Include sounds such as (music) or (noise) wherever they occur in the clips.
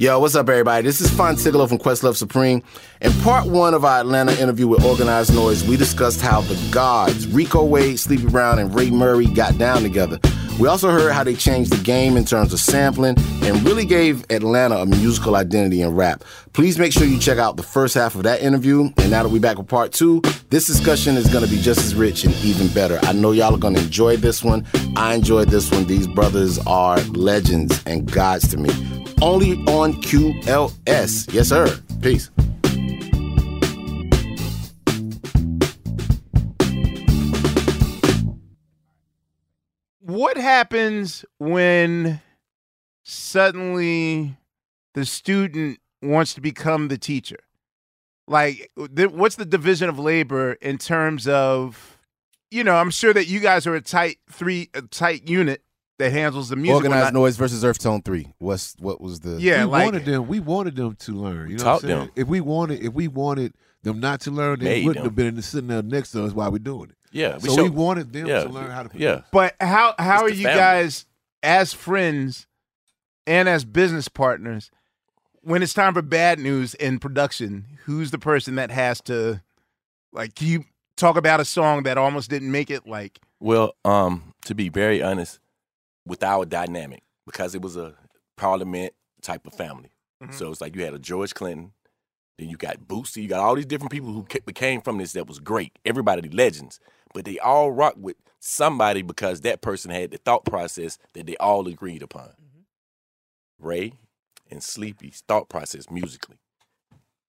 Yo, what's up, everybody? This is Fon Sigalo from Questlove Supreme. In part one of our Atlanta interview with Organized Noise, we discussed how the gods, Rico Wade, Sleepy Brown, and Ray Murray got down together. We also heard how they changed the game in terms of sampling and really gave Atlanta a musical identity in rap. Please make sure you check out the first half of that interview. And now that we're back with part two, this discussion is going to be just as rich and even better. I know y'all are going to enjoy this one. I enjoyed this one. These brothers are legends and gods to me. Only on QLS. Yes, sir. Peace. What happens when suddenly the student wants to become the teacher? Like, th- what's the division of labor in terms of, you know, I'm sure that you guys are a tight three, a tight unit that handles the music. Organized Not- Noise versus Earth Tone 3. What's what was the Yeah, we like wanted them. We wanted them to learn. You know Taught what I'm them. If we wanted, if we wanted them not to learn, they Made wouldn't them. have been sitting there next to us while we're doing it. Yeah, we so show- we wanted them yeah, to learn how to. yeah. But how how are It's the you family. guys as friends and as business partners when it's time for bad news in production? Who's the person that has to like can you talk about a song that almost didn't make it like Well, um, to be very honest, with our dynamic, because it was a parliament type of family. Mhm. So it's like you had a George Clinton, then you got Bootsy, you got all these different people who ca- came from this that was great. Everybody legends, but they all rock with somebody because that person had the thought process that they all agreed upon. Ray and Sleepy's thought process musically,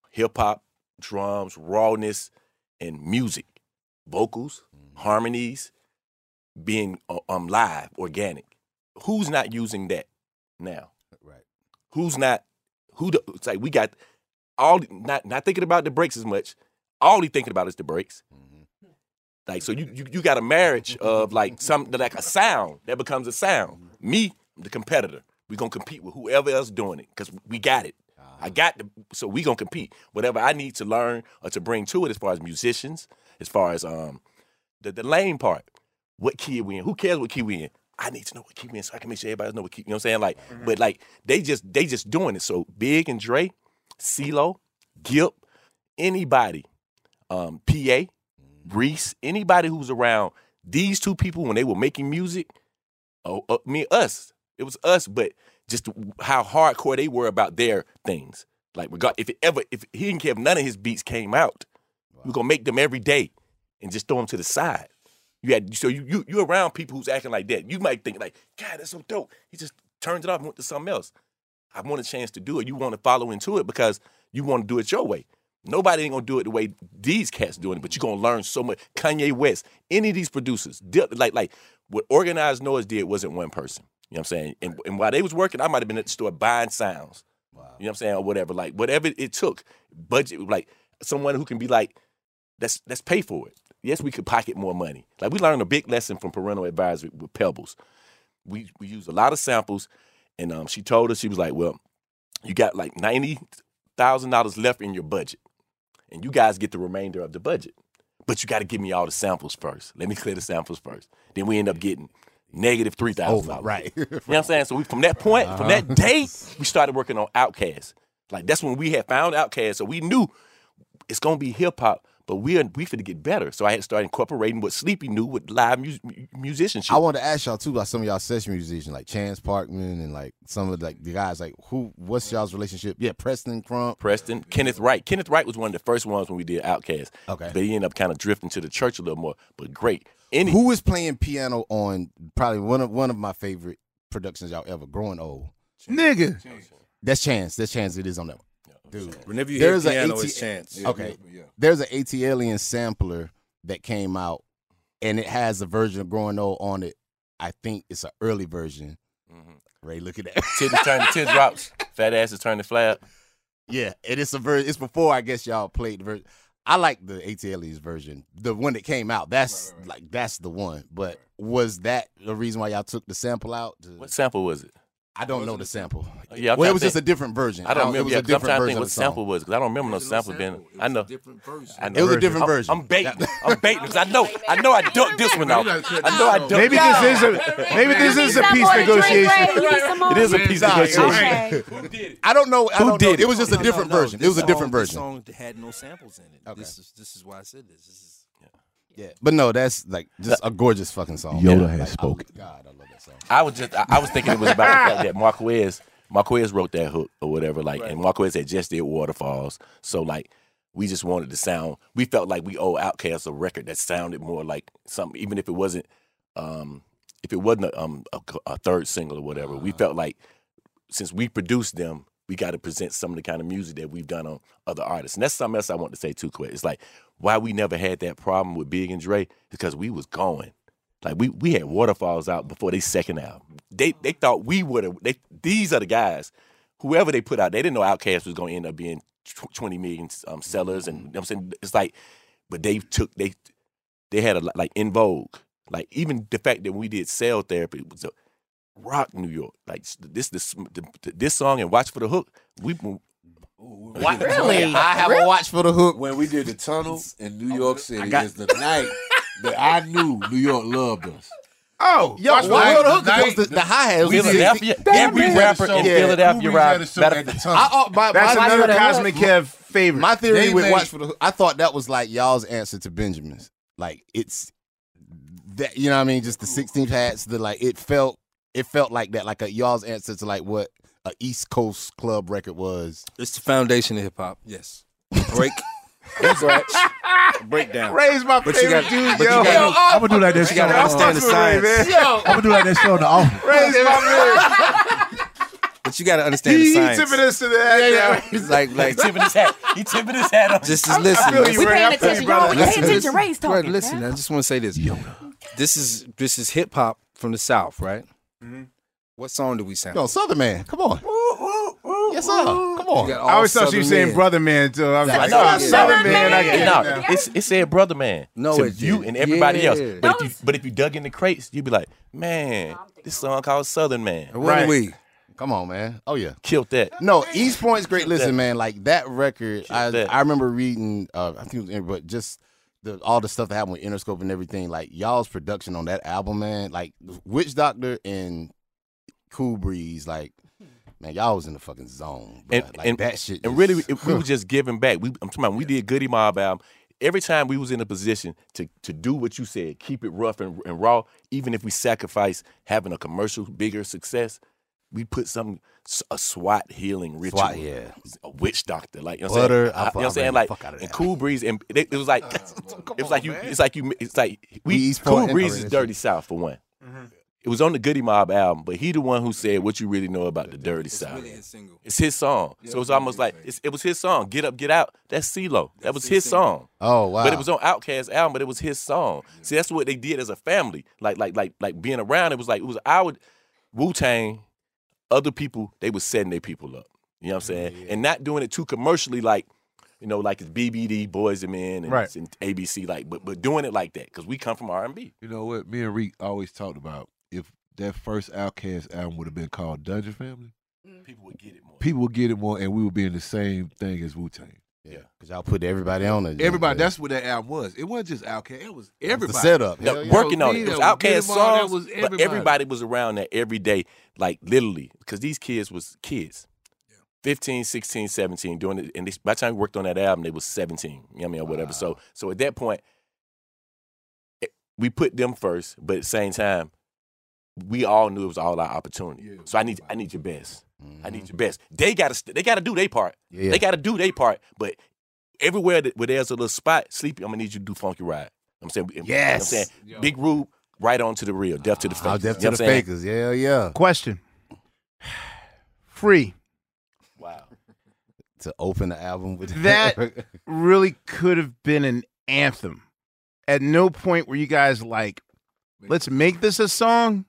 hip hop, drums, rawness, and music, vocals, harmonies, being uh, um live, organic. Who's not using that now? Right. Who's not? Who? The, it's like we got all not not thinking about the breaks as much. All he thinking about is the breaks. Like so, you you, you got a marriage of like some like a sound that becomes a sound. Me, the competitor, we gonna compete with whoever else doing it because we got it. I got the so we gonna compete. Whatever I need to learn or to bring to it, as far as musicians, as far as um the the lane part, what key we in? Who cares what key we in? I need to know what key we in so I can make sure everybody know what key. You know what I'm saying? Like, but like they just they just doing it. So Big and Dre, CeeLo, Gipp, anybody, um, PA, Reese, anybody who's around these two people when they were making music, oh, uh, me, us, it was us, but just how hardcore they were about their things. Like, regard if it ever, if he didn't care if none of his beats came out, we're gonna make them every day and just throw them to the side. You had so you you you around people who's acting like that. You might think like, God, that's so dope. He just turned it off and went to something else. I want a chance to do it. You want to follow into it because you want to do it your way. Nobody ain't gonna do it the way these cats doing it, but you're gonna learn so much. Kanye West, any of these producers, like like what Organized Noise did wasn't one person. You know what I'm saying? And, and while they was working, I might have been at the store buying sounds. You know what I'm saying? Or whatever. Like whatever it took. Budget like someone who can be like, let's let's pay for it. Yes, we could pocket more money. Like we learned a big lesson from parental advisory with Pebbles. We we use a lot of samples and um, she told us she was like, "Well, you got like ninety thousand dollars left in your budget, and you guys get the remainder of the budget, but you got to give me all the samples first. Let me clear the samples first. Then we end up getting negative three thousand dollars. right. You know what I'm saying? So we from that point, from that Uh-huh. we started working on Outkast. Like that's when we had found Outkast. So we knew it's gonna be hip hop, but we are we finna get better. So I had to start incorporating what Sleepy knew with live mu- musicianship. I want to ask y'all too about some of y'all session musicians like Chance Parkman and like some of like the guys like who what's y'all's relationship? Yeah, Preston Crump. Preston, Kenneth Wright. Kenneth Wright was one of the first ones when we did Outkast. Okay. But he ended up kind of drifting to the church a little more. But great. Any Who is playing piano on probably one of one of my favorite productions y'all ever, Growing Old. Nigga. That's Chance. That's Chance. It is on that one. Dude. Whenever you There's hear piano, AT it's chance. Okay. There's an AT Alien sampler that came out and it has a version of Growing Old on it. I think it's an early version. Mm-hmm. Ray, look at that. titties turn to teardrops, fat asses turn to flab. Yeah, it's a version. It's before I guess y'all played the version. I like the ATLiens version, the one that came out. That's like that's the one. But was that the reason why y'all took the sample out? To- What sample was it? I don't know the sample. Oh, yeah, I'm well, it was to just a different version. I don't It remember. was Yeah, a 'cause I'm different trying to version think what the sample was because I don't remember no sample being. I know. Different version. I know. It was a different I'm- version. I'm baiting. I'm baiting because I know. I know I ducked this one out. I know I ducked. Maybe this this is a maybe this is a peace negotiation. It is a piece of Nah, negotiation. (laughs) I don't know. Who did it? It was just a different version. It was a different This version. song had no samples in it. This is this is why I said this. This is Yeah, but no, that's like just a gorgeous fucking song. Yoda has spoken. God, I love that song. I was just. I, I was thinking it was about the fact that (laughs) Marqueze. Marqueze wrote that hook or whatever. Like, and Marqueze had just did Waterfalls. So like. We just wanted to sound. We felt like we owe Outkast a record that sounded more like something, even if it wasn't, um, if it wasn't a, um, a, a third single or whatever. We felt like since we produced them, we got to present some of the kind of music that we've done on other artists. And that's something else I want to say too, quick. It's like why we never had that problem with Big and Dre because we was going. Like we we had waterfalls out before they second album. They they thought we would have. They these are the guys. Whoever they put out, they didn't know Outkast was going to end up being twenty million um, sellers, and you know what I'm saying it's like, but they took they they had a like En Vogue. Like even the fact that we did cell therapy was a rock New York. Like this this the, this song and watch for the hook. We Really? I have a watch for the hook. When we did the tunnel in New York City, is the night that I knew New York loved us. Oh, Yo, watch watch for for the the hook because the, the hi hat was Philadelphia, every rapper in show- Philadelphia Cool rap. had a at the I, tunnel. oh, my, That's my, another for Cosmic Kev favorite. my theory They with made- watch for the. I thought that was like y'all's answer to Benjamin's. Like it's that you know what I mean. Just the 16th hats. The like it felt it felt like that. Like a y'all's answer to like what a East Coast club record was. it's the foundation of hip hop. Yes. Break. Scratch. (laughs) Breakdown. Ray's my But you favorite got- dude, but you yo. got- I'm gonna do like that You show. gotta I'm understand the fucking with Ray, science. man. gonna do like that show in the office. Ray's my man. (laughs) But you gotta understand He, the he tipping us to the hat It's like like tipping his hat. He tipping his hat on. just just listen. feel We paying I feel you, attention, y'all. We paying attention. listen. Ray's talking. Right, listen, I just want to say this. This is this is hip hop from the South, right? Mm-hmm. What song do we sample? Yo, Southern Man, come on. Yes, sir. Come on. I always all thought you were saying brother man too. I was like, know, oh. Southern man. I get it. No, now. it's, it said brother man. No, to it you and everybody Yeah. else. But if you but if you dug in the crates, you'd be like, man, this song called Southern Man. And Right. are we? Come on, man. Oh yeah. Killed that. No, East Point's great. Listen, man, like that record. I that. I remember reading. Uh, I think it was, but just the all the stuff that happened with Interscope and everything. Like y'all's production on that album, man. Like Witch Doctor and Cool Breeze. Like man, y'all was in the fucking zone. Bro. And- like and- that shit. And just- really, if we were just giving back. We, I'm talking about, we did Goodie Mob album. Every time we was in a position to to do what you said, keep it rough and, and raw, even if we sacrifice having a commercial bigger success, we put some a SWAT healing ritual, SWAT, yeah. a witch doctor, like you know what I'm Butter, saying. I I- you know fuck- what I I'm saying, like fuck out of and. Cool Breeze, and it, it was like (laughs) it was like you, it's like you, it's like we, We East Cool Point and- Breeze is yeah, Dirty South for one. It was on the Goodie Mob album, but he the one who said what you really know about the Dirty side." Really his single. It's his song. so it's almost like it's, it was his song. Get up, get out. That's CeeLo. That was his song. oh wow. But it was on Outkast album, but it was his song. See, that's what they did as a family. Like, like, like, like being around. It was like it was our Wu Tang. Other people, they was setting their people up. You know what I'm saying? And not doing it too commercially, like you know, like it's BBD, Boys and Men, and, Right. and ABC, like, but but doing it like that because we come from R&B. You know what? Me and Reek always talked about if that first Outkast album would have been called Dungeon Family, mm. People would get it more. people would get it more, and we would be in the same thing as Wu Tang. Yeah, because y'all put everybody on it. Everybody, that's what that album was. It wasn't just Outkast. It was everybody. setup. No, yeah. working on it. It was that was Outkast Get 'Em All, that songs, was but everybody. everybody was around that every day, like literally, because these kids was kids. 15, 16, 17, doing it. And they, by the time we worked on that album, they was 17, you know what I mean, or whatever. So, so at that point, it- we put them first, but at the same time, we all knew it was all our opportunity. Yeah, so I need, I need your best. I need your mm-hmm. best. They gotta, they gotta do their part. Yeah. They gotta do their part. But everywhere that, where there's a little spot, sleepy, I'm gonna need you to do funky ride. I'm saying, you know what I'm Yes. saying, Big Rube, right on to the real, death to the How face. deaf You to the what fakers. Yeah, yeah. Question. (sighs) Free. Wow. To open the album with That (laughs) really could have been an anthem. At no point were you guys like, let's make this a song,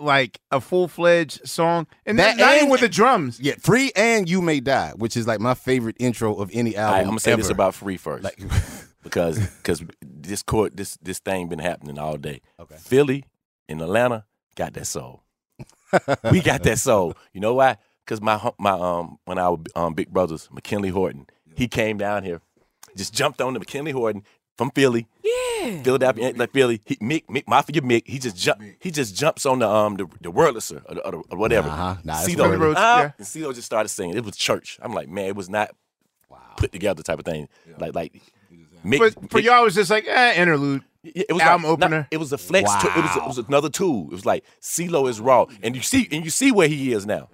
like a full fledged song, and That that not even and- with the drums. yeah, free and you may die, which is like my favorite intro of any album. right, I'm gonna say this about free first. like (laughs) because because this court this this thing been happening all day. Okay. Philly in Atlanta got that soul. we got that soul. You know why? Because my my um when our um big brothers McKinley Horton, he came down here, just jumped on the McKinley Horton from Philly, Yeah. Philadelphia, like Philly. He, Mick, Mick, Mafia Mick. He just jump. He just jumps on the um the the Wurlitzer or, or, or whatever. Uh-huh. Nah, that's CeeLo, Philly Roads, ah, yeah. and CeeLo just started singing. It was church. I'm like, man, it was not put together type of thing. Like like. Mick, But for Mick- y'all, it was just like eh, interlude. it was album like, opener. not- it was a flex. tool. It was it was another tool. It was like CeeLo is raw, and you see and you see where he is now.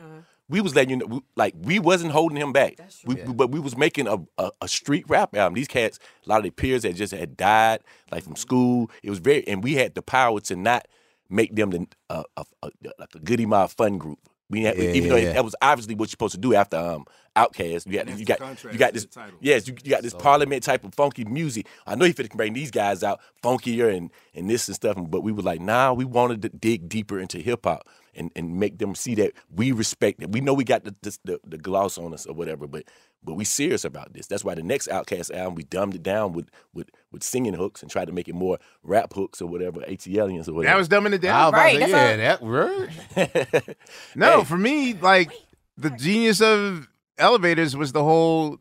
We was letting you know, we- like we wasn't holding him back. We, but we was making a, a a street rap album. These cats, a lot of their peers had just had died, like from school. It was very, and we had the power to not make them the uh, a, a, like a Goodie Mob fun group. We had, Yeah, even though yeah, yeah. that was obviously what you're supposed to do after um Outkast. You got you got you got this title. yes you, you got this Parliament type of funky music. I know you fit bring these guys out funkier and and this and stuff, but we were like, nah, we wanted to dig deeper into hip hop and and make them see that we respect it. We know we got the the, the the gloss on us or whatever, but but we serious about this. That's why the next Outkast album we dumbed it down with with with singing hooks and tried to make it more rap hooks or whatever, ATLiens or whatever. That was dumbing it I down. was about to Right, say, that's yeah, all- that word. (laughs) No, Hey. for me, like the genius of elevators was the whole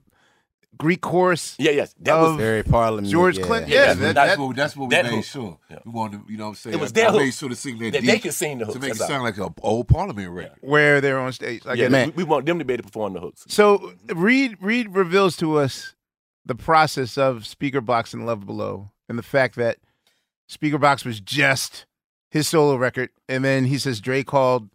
Greek chorus. yeah, yes, that was Very parliament. George yeah. Clinton. Yeah, Yeah, that's- that, that's what that's what we that made hook. sure. Yeah. We wanted, to, you know what I'm saying? It was I, their I made sure to sing that, That deep they could sing the hooks. to make it That's all. sound like an old Parliament record. where they're on stage. I yeah, man. we, we want them to be able to perform the hooks. So Reed Reed reveals to us the process of Speakerboxxx and Love Below, and the fact that Speakerboxxx was just his solo record, and then he says Dre called.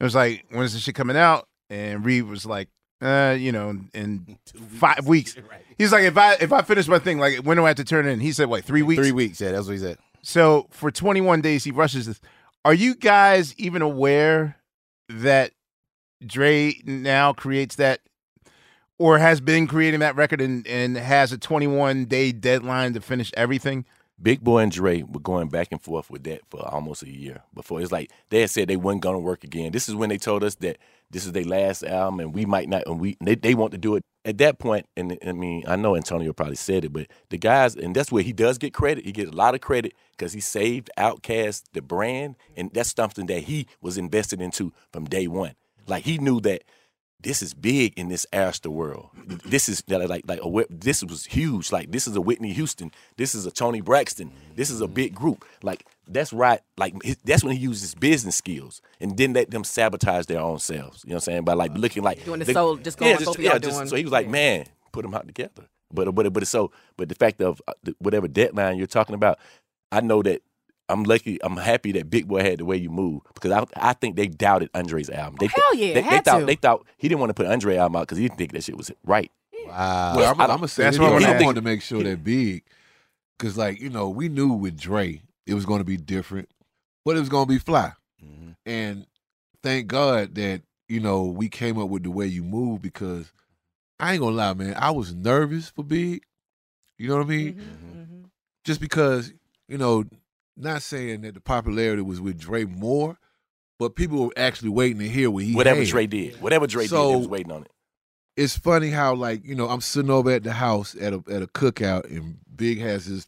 It was like, when is this shit coming out? And Reed was like, uh, you know, in five weeks. (laughs) He's like, if I if I finish my thing, like when do I have to turn it in? He said, what, three weeks? Three weeks. Yeah, that's what he said. So for 21 days, he rushes this. Are you guys even aware that Dre now creates that or has been creating that record and, and has a 21 day deadline to finish everything? Big Boy and Dre were going back and forth with that for almost a year before. It's like they had said they weren't gonna work again. This is when they told us that this is their last album and we might not. And we they, they want to do it at that point. And I mean, I know Antonio probably said it, but the guys, and that's where he does get credit. He gets a lot of credit because he saved Outkast the brand, and that's something that he was invested into from day one. Like he knew that this is big in this Arista world. This is like like a, this was huge. Like this is a Whitney Houston. This is a Toni Braxton. This is a big group. Like that's right. Like that's when he used his business skills and then let them sabotage their own selves. You know what I'm saying? By like looking like Doing the soul- just going yeah, just, both of y'all yeah, just- doing- so he was like, yeah. man, put them out together. But but but so but the fact of uh, the- whatever deadline you're talking about, I know that I'm lucky. I'm happy that Big Boy had the way you move because I I think they doubted Andre's album. They, hell yeah, they, they thought to. they thought he didn't want to put Andre album out because he didn't think that shit was right. Wow. Well, I'm, I I'm gonna say That's this, what I though. wanna I ask. wanted to make sure that big, because like you know we knew with Dre it was going to be different, but it was going to be fly. Mhm. And thank God that you know we came up with the way you move because I ain't gonna lie, man, I was nervous for big. You know what I mean? Mm-hmm. Just because you know, not saying that the popularity was with Dre more, but people were actually waiting to hear what he Whatever had. Dre did, whatever Dre did, So- they was waiting on it. it's funny how like you know I'm sitting over at the house at a at a cookout and Big has his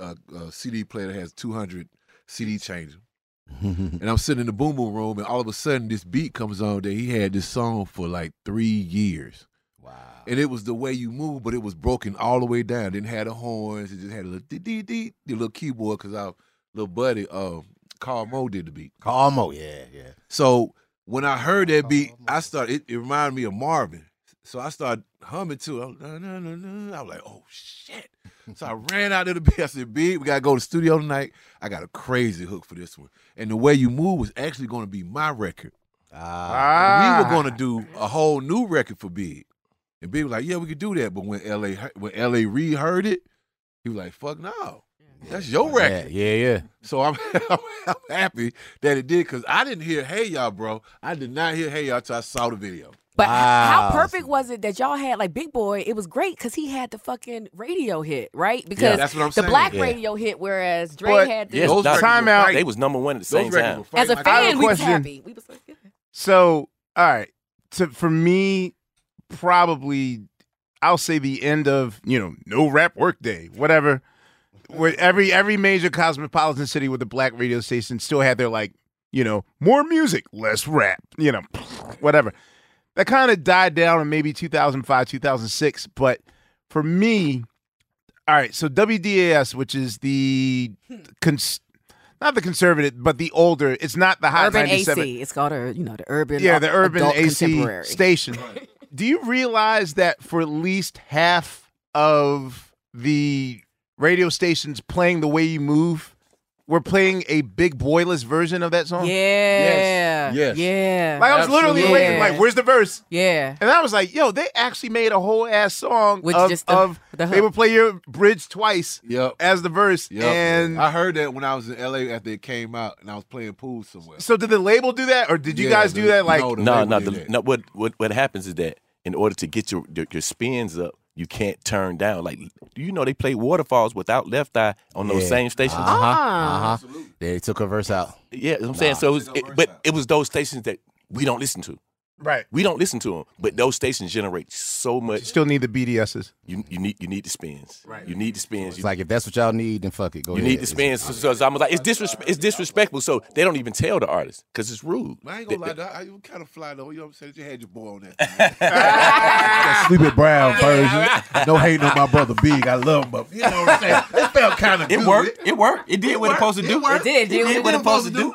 uh, uh, CD player that has 200 CD changer, (laughs) and I'm sitting in the boom boom room, and all of a sudden this beat comes on that he had this song for like three years. Wow. And it was the way you move, but it was broken all the way down. Didn't have the horns. It just had a little dee dee dee, the little keyboard because our little buddy, uh, Carl Mo did the beat. Carl Mo, yeah, yeah. So when I heard that beat, I started. It, it reminded me of Marvin. So I started humming too. I was, "Na, na, na, na." I was like, "Oh shit!" So I ran out of the beat. I said, "Beat, we gotta go to the studio tonight. I got a crazy hook for this one." And the way you move was actually going to be my record. Ah. We were going to do a whole new record for Big. And Big was like, "Yeah, we could do that." But when LA when LA Reid heard it, he was like, "Fuck no, that's your Yeah, record." yeah, yeah. So I'm, (laughs) I'm happy that it did because I didn't hear "Hey Ya, bro." I did not hear "Hey Ya" till I saw the video. But h- how perfect was it that y'all had like Big Boy? It was great because he had the fucking radio hit, right? Because that's what I'm the saying. black Yeah. radio hit, whereas Dre But- had the. Yes, Those that- Time out. They was number one at the Those same time. As a fighting. I a fan, we was happy. We was like, yeah. So, all right. So for me, probably I'll say the end of, you know, no rap workday, whatever. Where every every major cosmopolitan city with a black radio station still had their like, you know, more music, less rap, you know, (laughs) whatever. That kind of died down in maybe 2005, 2006, but for me, all right, so WDAS, which is the hmm. cons- not the conservative, but the older, it's not the hot Urban 97 AC. It's called a you know the urban. yeah, the urban AC station. (laughs) Do you realize that for at least half of the radio stations playing the way you move, we're playing a big boyless version of that song? Yeah. Yes. Yeah. Like I was literally Absolutely. waiting, like, where's the verse? yeah. And I was like, yo, they actually made a whole ass song With of, just the- of (laughs) the they would play your bridge twice Yep. as the verse. Yep. And I heard that when I was in LA after it came out, and I was playing pool somewhere. so did the label do that, or did you Yeah, guys do that? Like, no, No, no, the, no. What what what happens is that in order to get your your, your spins up, you can't turn down. Like, do you know they play waterfalls without left eye on those Yeah. same stations? Uh huh. Ah. Uh huh. They took a verse out. Yeah, I'm saying so. It was, it, but it was those stations that we don't listen to. Right? We don't listen to them, but those stations generate so much. You still need the BDSs. You you need you need the spins. Right. You need the spins. It's You, like if that's what y'all need, then fuck it. Go you ahead. need the spins. So, so, so I'm like, it's disres- it's disrespectful. So they don't even tell the artist because it's rude. I ain't gonna lie, they- dog. I, you kind of fly though. You know what I'm saying? You had your boy on that. (laughs) Sleepy Brown (laughs) version. No hating on my brother Big. I love him, but you know what I'm saying? It felt kind of It good. worked. It worked. It did what it's supposed to do. It did. Did It did what it's supposed to do.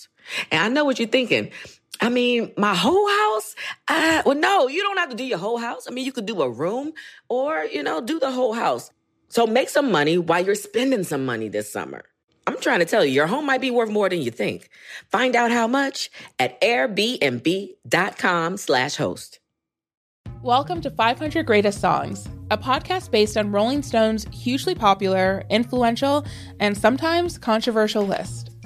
And I know what you're thinking. I mean, my whole house? Uh, well, no, you don't have to do your whole house. I mean, you could do a room or, you know, do the whole house. So make some money while you're spending some money this summer. I'm trying to tell you, your home might be worth more than you think. Find out how much at airbnb.com slash host. Welcome to 500 Greatest Songs, a podcast based on Rolling Stone's hugely popular, influential, and sometimes controversial list.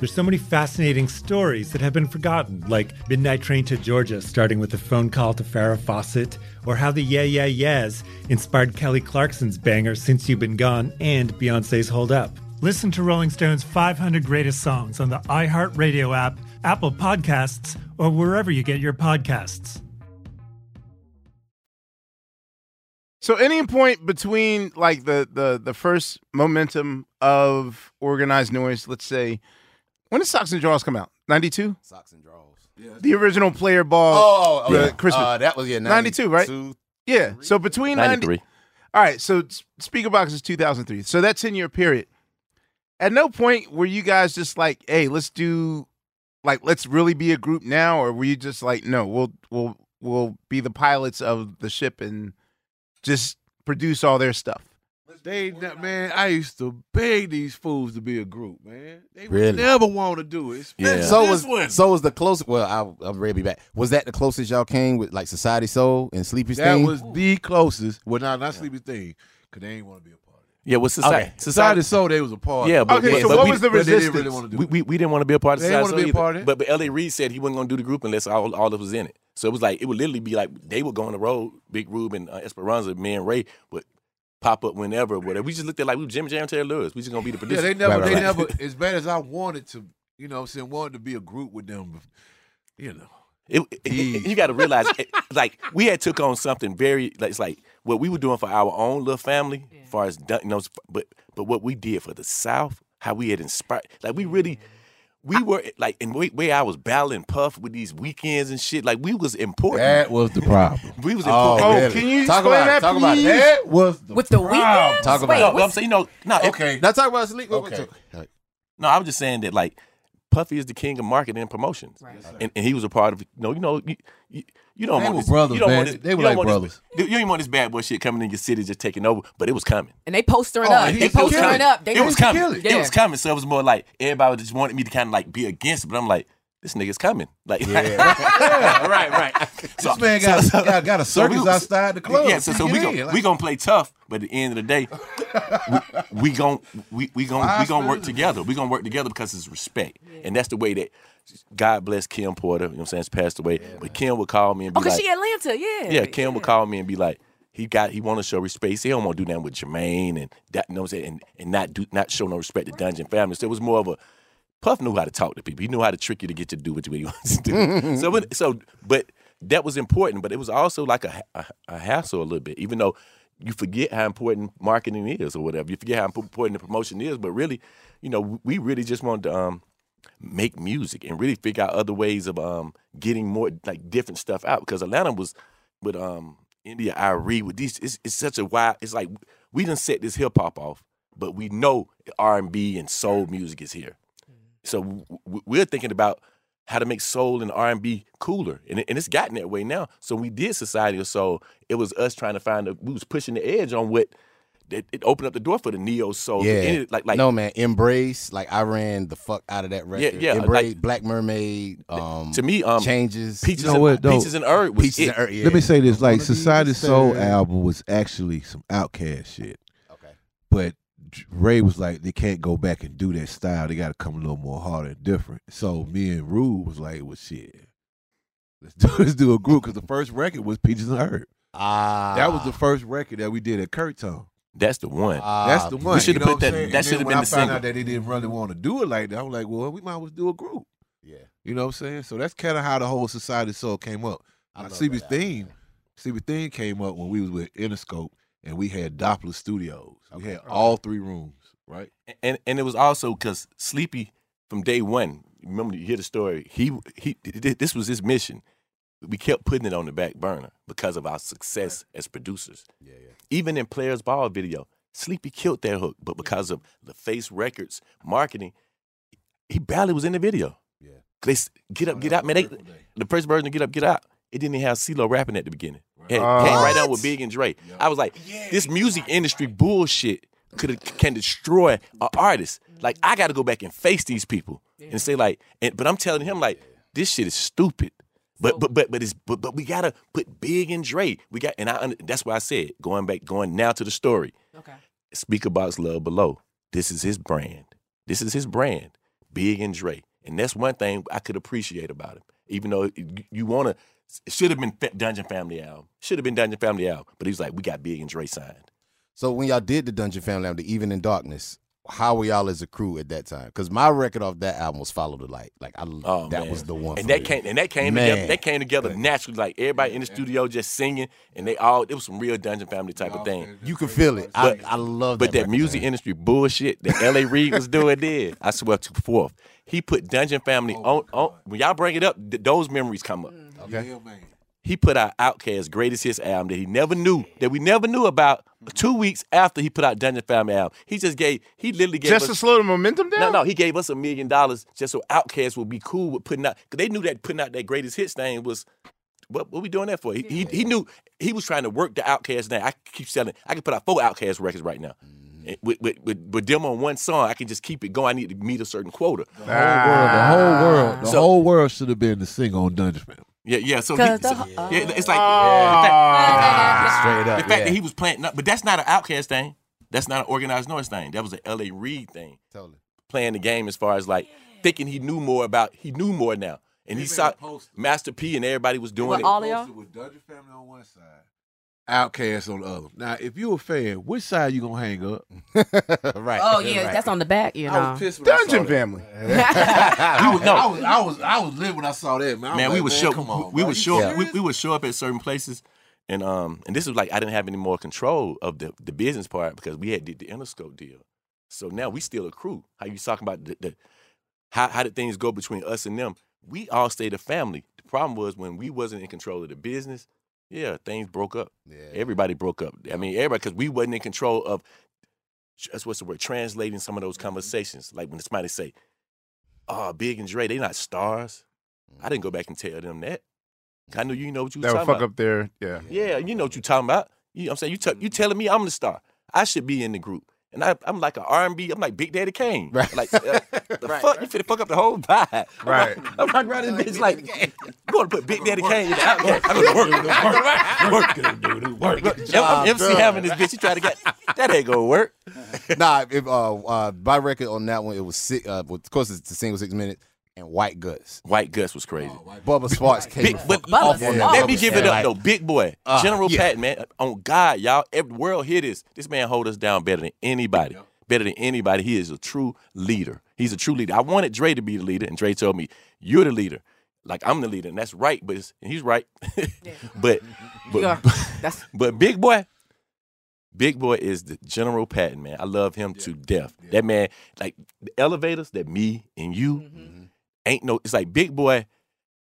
There's so many fascinating stories that have been forgotten, like Midnight Train to Georgia, starting with a phone call to Farrah Fawcett, or how the Yeah Yeah Yeahs inspired Kelly Clarkson's banger Since You've Been Gone and Beyonce's Hold Up. Listen to Rolling Stone's 500 Greatest Songs on the iHeartRadio app, Apple Podcasts, or wherever you get your podcasts. So any point between like the the the first momentum of organized noise, let's say, when did Socks and Draws come out? Ninety two. Socks and draws. Yeah, The original player ball. Oh, oh, the yeah. Christmas. Uh, that was yeah, 92, right? 92. Yeah. So between 90, 93. All right. So Speakerboxxx is 2003. So that 10 year period. At no point were you guys just like, hey, let's do, like, let's really be a group now, or were you just like, no, we'll we'll we'll be the pilots of the ship and just produce all their stuff. They not- man, I used to beg these fools to be a group, man. They Really? never want to do it. especially So this was one. so was the closest. Well, I'll, I'm ready to be back. Was that the closest y'all came with like Society Soul and Sleepy that Sting? was the closest. Well, not not sleepy thing, because they ain't want to be a part of it. Yeah, well, society, Okay. Society Soul, they was a part. Yeah, but. Okay, but, so but what we, was the but they didn't resistance? really want to do we, it. we, we didn't want to be a part of They society. didn't wanna Soul be a either. part of it. But but L.A. Reid said he wasn't going to do the group unless all all of us was in it. So it was like it would literally be like they would go on the road, Big Rube and uh, Espraronza, me and Ray would pop up whenever, whatever. We just looked at like we were Jim Jam Terry Lewis. We just gonna be the Yeah, producer. they never, Right, right, they right. never. As bad as I wanted to, you know, what I'm saying wanted to be a group with them, you know. It, it- it- you got to realize, it, like we had took on something very, like, it's like what we were doing for our own little family, as far as done- you know, but but what we did for the South, how we had inspired, like we really, we were like, in way, way I was battling Puff with these weekends and shit, like we was important. That was the problem. (laughs) we was Oh, important. Oh, really? can you talk explain about that, it? Talk about please? it. That was the With the problem. weekends? Talk about Wait, it. No, I'm saying, you know, no, it- Okay. Now talk about sleep. Okay. No, I was just saying that like Puffy is the king of marketing and promotions, Right. and, and he was a part of. You know, you know, you, you, you don't They want were this, brothers, you don't man. Want this, They were like brothers. This, you don't want this bad boy shit coming in your city just taking over, but it was coming. And they postering Oh, up. They used to kill postering it. up. They it was coming. kill It. it. was coming. So it was more like everybody just wanted me to kind of like be against it, but I'm like, this nigga's coming. (laughs) Like, yeah, right, right. So, This man got, got, got a so we circus outside the club. Yeah, so, so we in, gon' like- we gonna play tough, but at the end of the day, we, we gon' we we gon' we gonna work together. We gonna work together because it's respect, and that's the way that God bless Kim Porter. You know what I'm saying? She's passed away, but Kim would call me and be like, Oh, cause like, she Atlanta, yeah. yeah, Kim would call me and be like, he got he want to show respect. He he don't want to do that with Jermaine and that you know what I'm saying, and, and not do not show no respect to Dungeon family. So it was more of a Puff knew how to talk to people. He knew how to trick you to get you to do what you (laughs) wanted to do. (laughs) so when- so but that was important, but it was also like a, a a hassle a little bit, even though you forget how important marketing is or whatever. You forget how important the promotion is, but really, you know, we really just wanted to um make music and really figure out other ways of um getting more like different stuff out because Atlanta was with um India Arie with these it's, it's such a wild. it's like we didn't set this hip hop off but we know R and B and soul music is here so w- w- we're thinking about how to make soul and R and B cooler, and, and it's gotten that way now. So we did Society of Soul. It was us trying to find. A, we was pushing the edge on what it, it opened up the door for the neo soul. Yeah, And it- like like no man, embrace. Like I ran the fuck out of that record. yeah, yeah. embrace, Black Mermaid. Um, to me, um, changes. Peaches, You know and, what, though? Peaches and Herb was Peaches it. and Earth, yeah. Let me say this: like One of Society Soul album was actually some Outkast shit, Okay. but Ray was like, they can't go back and do that style. They got to come a little more hard and different. So me and Rue was like, well, shit, let's do (laughs) let's do a group because the first record was Peaches and Herb. Ah, That was the first record that we did at Curtom. That's the one. ah, That's the one. We should've you know put that- that should've when been I the found out that they didn't really want to do it like that. I was like, well, we might as well do a group. Yeah, You know what I'm saying? So that's kind of how the whole Society Soul came up. I CB that Theme, CB Theme came up when we was with Interscope, and we had Doppler Studios. We had all three rooms, right? and and it was also because Sleepy from day one. Remember, you hear the story. He he. This was his mission. We kept putting it on the back burner because of our success as producers. Yeah, yeah. Even in Players Ball video, Sleepy killed that hook, but because of the Face Records marketing, he barely was in the video. Yeah, they get up, get out, man. They, the first version of Get Up, Get Out, it didn't even have CeeLo rapping at the beginning. It came uh, right out with Big and Dre. I was like, this music industry bullshit could can destroy an artist. Like I got to go back and face these people and say like, and, but I'm telling him like, this shit is stupid. But but but but it's but, but we gotta put Big and Dre. We got and I that's why I said going back going now to the story. Okay. Speakerboxxx Love Below. This is his brand. This is his brand. Big and Dre. And that's one thing I could appreciate about him. Even though you- you want to, it should have been Fa- Dungeon Family album. Should have been Dungeon Family album. But he was like, we got Big and Dre signed. So when y'all did the Dungeon Family album, the Even in Darkness, how were y'all as a crew at that time? Because my record off that album was Follow the Light. Like I, Oh, that man. was the one. And for that me. came and that came Man. together. That came together naturally. Like everybody in the studio just singing, and they all it was some real Dungeon Family type of thing. You can feel it. I, I love that. But that record, music man. industry bullshit that L.A. Reid was doing then, I swear to fourth. He put Dungeon Family on, on. When y'all bring it up, th- those memories come up. Okay. Yeah, man. He put out Outkast's greatest hits album that he never knew, that we never knew about. Mm-hmm. Two weeks after he put out Dungeon Family album, he just gave. He literally gave Just us, to slow the momentum down. no, no, he gave us a million dollars just so Outkast would be cool with putting out. Because they knew that putting out that greatest hits thing was. What, what we doing that for? He, he he knew he was trying to work the Outkast name. I keep selling. I can put out four Outkast records right now. Mm-hmm. And With, with, with, with them on one song, I can just keep it going. I need to meet a certain quota. The whole world, the whole world, the So- whole world should have been to sing on Dungeon Family. Yeah, yeah. So, he, 'Cause the- so yeah, it's like Oh. the fact, ah. Straight the fact yeah. that he was playing, no, but that's not an Outkast thing. That's not an organized noise thing. That was an L.A. Reid thing. Totally. Playing the game as far as like thinking he knew more about. He knew more now, and he saw Master P and everybody was doing With it. all of y'all? With Dungeon Family on one side, Outkast on the other. Now, if you a fan, which side you gonna hang up? (laughs) right. Oh yeah, that's on the back. You know. pissed when I saw Dungeon that. Family. (laughs) I was, I was, I was, I was lit when I saw that man. Man, was we like, would show come on, we bro. would show serious? we, we would show up at certain places, and um and this was like I didn't have any more control of the the business part because we had did the Interscope deal. So now we still a crew. How you talking about the, the how how did things go between us and them? We all stayed a family. The problem was when we wasn't in control of the business. Yeah, things broke up. Yeah. Everybody broke up. I mean, everybody because we wasn't in control of. That's uh, what's the word? Translating some of those mm-hmm. conversations. Like when somebody say, "Oh, Big and Dre, they not stars." I didn't mm-hmm. go back and tell them that. I knew mm-hmm. you know what you That would talking fuck about. up their yeah. Yeah, you know what you talking about. You know what I'm saying? You tell you telling me I'm the star. I should be in the group. And I, I'm like an R&B. I'm like Big Daddy Kane. Right. Like uh, (laughs) the fuck, you finna fuck up the whole vibe. Right. I'm running around this bitch like, you want to put Big Daddy Kane in the (laughs) Outkast. I'm gonna work, work, work, work. work. I'm MC having this bitch. You try to get that ain't gonna work. nah, if, uh, uh, my record on that one, it was six. Uh, well, of course, it's the single six minutes and White Guts. White Gus was crazy. Bubba Sparxxx came Big, but fuck off Bubba on Sparks. that. let me give it up though, big boy, Uh, General yeah. Patton, man. On God, y'all, every world hear this. This man hold us down better than anybody. Better than anybody. He is a true leader. He's a true leader. I wanted Dre to be the leader, and Dre told me, "You're the leader." Like I'm the leader, and that's right. But it's, and he's right. (laughs) but but Yeah, (laughs) that's but Big Boy, Big Boy is the General Patton, man. I love him to death. That man, like the elevators that me and you Mm-hmm. Ain't no. It's like Big Boy.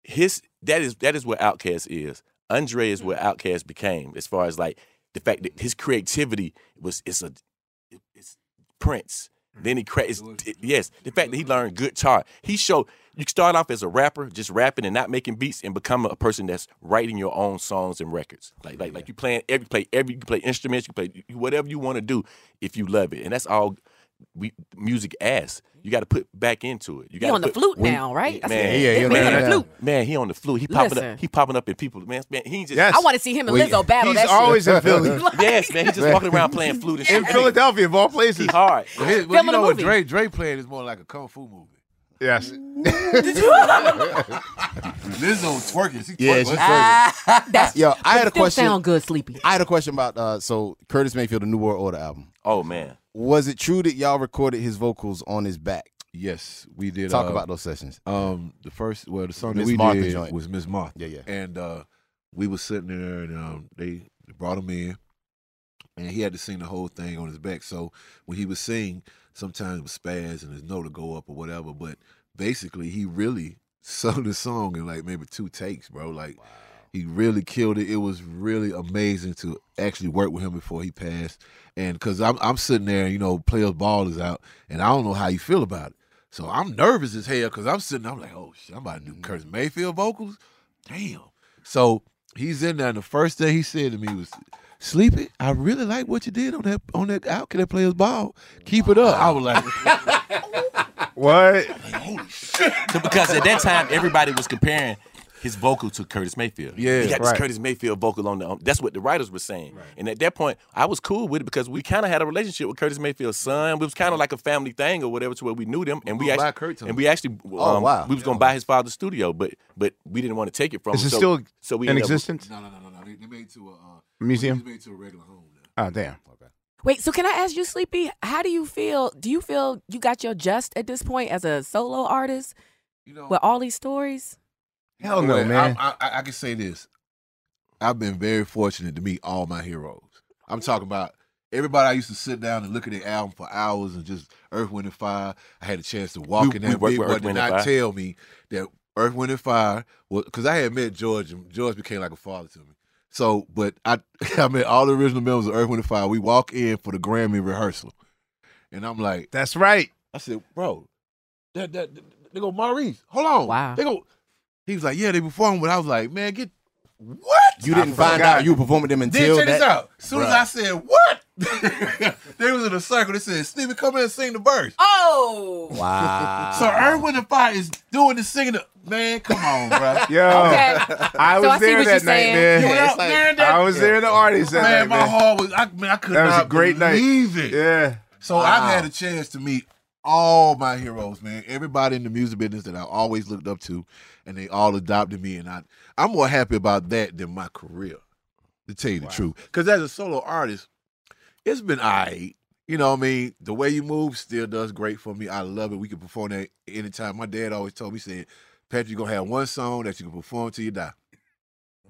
His that is that is what Outkast is. Andre is mm-hmm. what Outkast became. As far as like the fact that his creativity was it's a it's Prince. Mm-hmm. Then he cra- it's, it- yes, the fact that he mm-hmm. learned guitar. He showed you start off as a rapper, just rapping and not making beats, and become a person that's writing your own songs and records. Like like like you playing every play every you play instruments, you play whatever you want to do if you love it, and that's all we music asks. You got to put back into it. You got on the flute now, right? I Man, said, yeah, he on man that on the flute. Man, he on the flu. He popping Listen. up. He popping up in people. Man, man he just. Yes. I want to see him and Well, Lizzo battle He's that always shit. in Philly. (laughs) Yes, man. He just walking around playing flute and shit. in Philadelphia, of all places. He hard. But, his, but Film you know a what movie. Dre Dre playing is more like a kung fu movie. Yes. (laughs) Lizzo twerking. She Yeah, twerking. she's Ah, that's Yo, I had a question. sound good, sleepy. I had a question about uh, so Curtis Mayfield, the New World Order album. Oh man. Was it true that y'all recorded his vocals on his back? Yes, we did. Talk uh, about those sessions. Um, the first, well, the song Miss that we Martha did joint. was Miss Martha. Yeah, yeah. And uh, we was sitting there, and um, they brought him in, and he had to sing the whole thing on his back. So when he was singing, sometimes it would spaz and his note would go up or whatever. But basically, he really (laughs) sung the song in like maybe two takes, bro. Like he really killed it. It was really amazing to actually work with him before he passed. And because I'm I'm sitting there, you know, players ball is out, and I don't know how you feel about it. So I'm nervous as hell because I'm sitting. I'm like, oh shit, I'm about to do mm-hmm. Curtis Mayfield vocals. Damn. So he's in there, and the first thing he said to me was, "Sleepy, I really like what you did on that on that out can that players ball. Keep it up." I was like, (laughs) What? Holy So because at that time everybody was comparing his vocal to Curtis Mayfield. Yeah, he got right. this Curtis Mayfield vocal on the. Um, that's what the writers were saying. And at that point, I was cool with it because we kind of had a relationship with Curtis Mayfield's son. It was kind of like a family thing or whatever, to where we knew them, and we gonna actually Kurt and we actually um, Oh, wow. we was gonna buy his father's studio, but but we didn't want to take it from Is him. it so, still so we in ended up- existence? "No, no, no, no, no. They, they made it to a uh, Museum? They made it to a regular home now. Oh damn. Wait, so can I ask you, Sleepy? How do you feel? Do you feel you got your just at this point as a solo artist You know, with all these stories? Hell no, Well, man. I, I, I can say this. I've been very fortunate to meet all my heroes. I'm talking about everybody I used to sit down and look at the album for hours and just Earth, Wind, and Fire. I had a chance to walk We- in we that big with boy did not Fire. tell me that Earth, Wind, and Fire was because I had met George and George became like a father to me. So, but I (laughs) I met all the original members of Earth, Wind, and Fire. We walk in for the Grammy rehearsal, and I'm like, That's right. I said, bro, that that they go Maurice, hold on, Wow. They go. He was like, yeah, they performed, but I was like, man, get what? You didn't I find forgot. out you were performing them Then until check that. this out. As soon as Bruh. I said what, (laughs) they was in a circle. They said, Stevie, come in and sing the verse. Oh, Wow. (laughs) So Earth, Wind, and Fire is doing the singing. The, man, come on, bro. (laughs) Yo, Okay. I was So I see there what that you're night, saying. man. You went it's out like- there that- I was there in the artist that man, night, my man. heart was. I, man, I could That was a not great night. believe it. Yeah. So I've had a chance to meet all my heroes, man. Everybody in the music business that I always looked up to, and they all adopted me, and I I'm more happy about that than my career. To tell you the truth, because as a solo artist, it's been alright. You know what I mean? The way you move still does great for me. I love it. We can perform that anytime. My dad always told me, he said, Patrick, you're gonna have one song that you can perform till you die.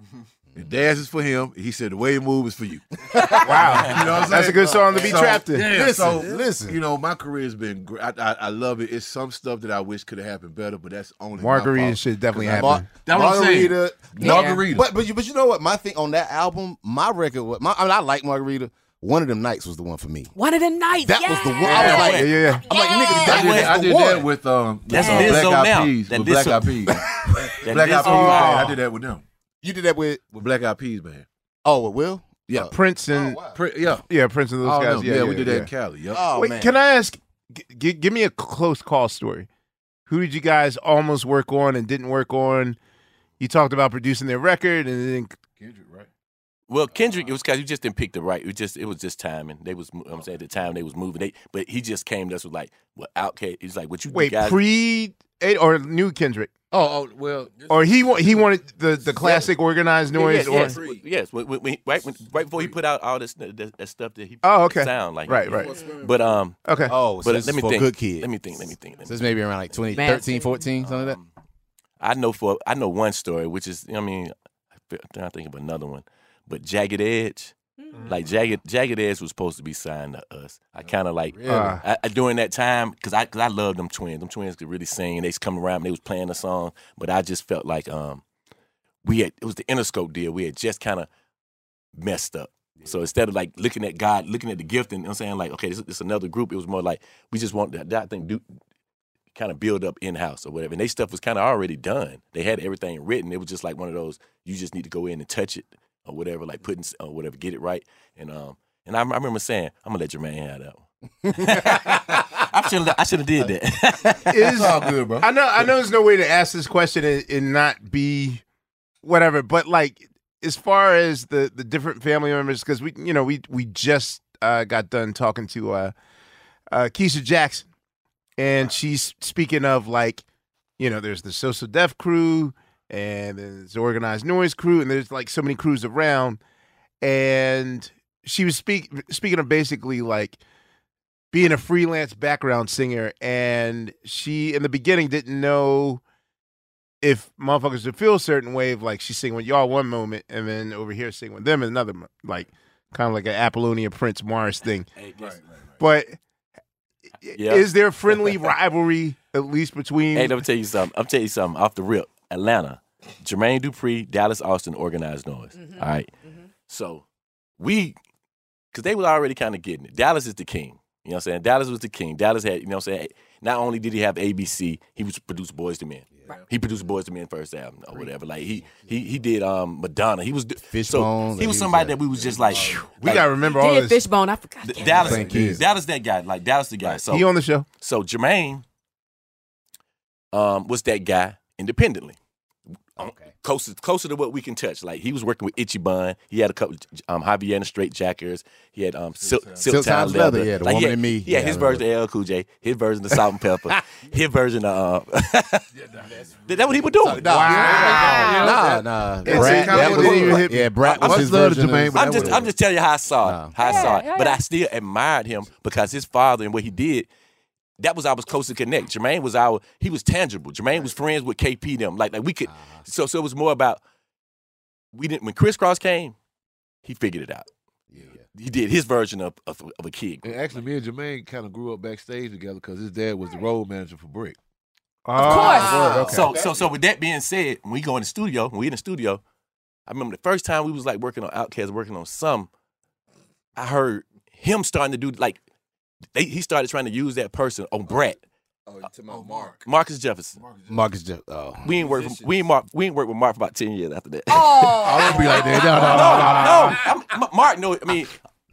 Mm-hmm. And dance is for him. He said the way you move is for you. (laughs) Wow. You know what I'm That's saying? a good song to be So, trapped in. Yeah, Listen, so listen. You know, my career has been great. I, I, I love it. It's some stuff that I wish could have happened better, but that's only Margarita fault. should definitely 'Cause I- happen. That's what I'm saying. Margarita. Margarita. But but you but you know what? My thing on that album, my record was my I mean I like Margarita. One of them nights was the one for me. one of the nights. That was the one. I was like, yeah, yeah. I'm like, nigga, I that did, was that, I did that with um That's uh, Black Eyed. Peas. (laughs) With Black Eyed Peas. Black Eyed Peas. I did that with them. You did that with With Black Eyed Peas, man. oh with Will? Yeah. Uh, Prince and Pri- yeah. yeah, Prince and those All guys. them. Yeah, yeah, yeah, we did yeah. that in Cali. Yep. Oh Wait, man. can I ask? G- g- give me a close call story. Who did you guys almost work on and didn't work on? You talked about producing their record, and then Kendrick, right? Well, Kendrick, it was because you just didn't pick the right. It was just it was just timing. They was I'm saying at the time they was moving. They but he just came to us with like what Outkast. He's like, what you wait, guys? pre eight or new Kendrick, Oh, oh well. or he wa- he wanted the the classic organized Yeah, noise. yes, or, yes, yes. When, when, when, right, when, right before he put out all this that, that stuff that he Oh, okay. sound like Right, right. But um, Okay. Oh, so but this let is me for think. good kid. Let me think. Let me think. Let me So this maybe around like 2013, 14, something like that. I know for I know one story, which is I mean, I'm trying to think of another one, but Jagged Edge, like Jagged Jagged Edge was supposed to be signed to us. I kind of like Uh, I, I- during that time because I cause I love them twins. Them twins could really sing. and They was coming around. And they was playing the song, but I just felt like um we had it was the Interscope deal. We had just kind of messed up. So instead of like looking at God, looking at the gift, and I'm saying like, okay, this, this is another group. It was more like we just want that, that thing do kind of build up in house or whatever. And they stuff was kind of already done. They had everything written. It was just like one of those you just need to go in and touch it or whatever, like putting or whatever, get it right. And um and I, I remember saying, I'm gonna let your man have that one. (laughs) I should have I should have did that. (laughs) is all good, bro. I know I know there's no way to ask this question and, and not be whatever, but like as far as the the different family members, because we you know we we just uh, got done talking to uh, uh, Keisha Jackson, and she's speaking of like you know there's the So So Def crew and there's the Organized Noize crew, and there's like so many crews around, and she was speak speaking of basically like being a freelance background singer and she in the beginning didn't know if motherfuckers would feel a certain way of like she's singing with y'all one moment and then over here singing with them another like kind of like an Apollonia Prince Morris thing. Hey, guess- But Yeah. is there friendly (laughs) rivalry at least between? Hey, let me tell you something. I'm telling you something off the rip. Atlanta, Jermaine Dupri, Dallas Austin, Organized Noize. All right? So we, because they was already kind of getting it. Dallas is the king. You know what I'm saying? Dallas was the king. Dallas had, you know what I'm saying? Not only did he have ABC, he was produced Boyz II Men. He produced Boyz II Men first album or whatever. Like he he he did um Madonna. He was so Fishbone, he was somebody was that we was just like we like, gotta remember all Did this. Fishbone? I forgot. D- Damn. Dallas, Thank you. Dallas, that guy. Like Dallas, the guy. So he on the show. so Jermaine um, was that guy independently. Okay. Closer, closer to what we can touch. Like he was working with Itchy Bun. He had a couple um Javier Straight Jackers. He had um Silk, Silk, Silk Leather. Leather, yeah, The Like, Woman had- in Me. He had Yeah, his version of LL Cool J, his version of Salt-N-Pepa, (laughs) his version of. (laughs) Uh, that that what he was doing. Nah, nah. It's Brat, kinda that what was, even hit me. yeah, Brat was Much his version Jermaine, of- I'm just, I'm just telling you how I saw it, Nah. how I saw it. yeah, But yeah. I still admired him because his father and what he did. That was I was close to connect. Jermaine was our, he was tangible. Jermaine was friends with KP them. Like, like we could, uh-huh. so so it was more about. We didn't when Kris Kross came, he figured it out. He did his version of of, of a kid. And actually, me and Jermaine kind of grew up backstage together because his dad was the road manager for Brick. Of course. So so so with that being said, when we go in the studio, when we in the studio, I remember the first time we was like working on Outkast, working on some, I heard him starting to do like they, he started trying to use that person on Brett. Oh, you oh, talking about Mark? Marcus Jefferson. Marcus Jeff. Oh. We ain't work we ain't Mark we ain't worked with Mark for about ten years after that. Oh. (laughs) (laughs) I won't be like that. No, no, no, no, no. no, Mark know I mean,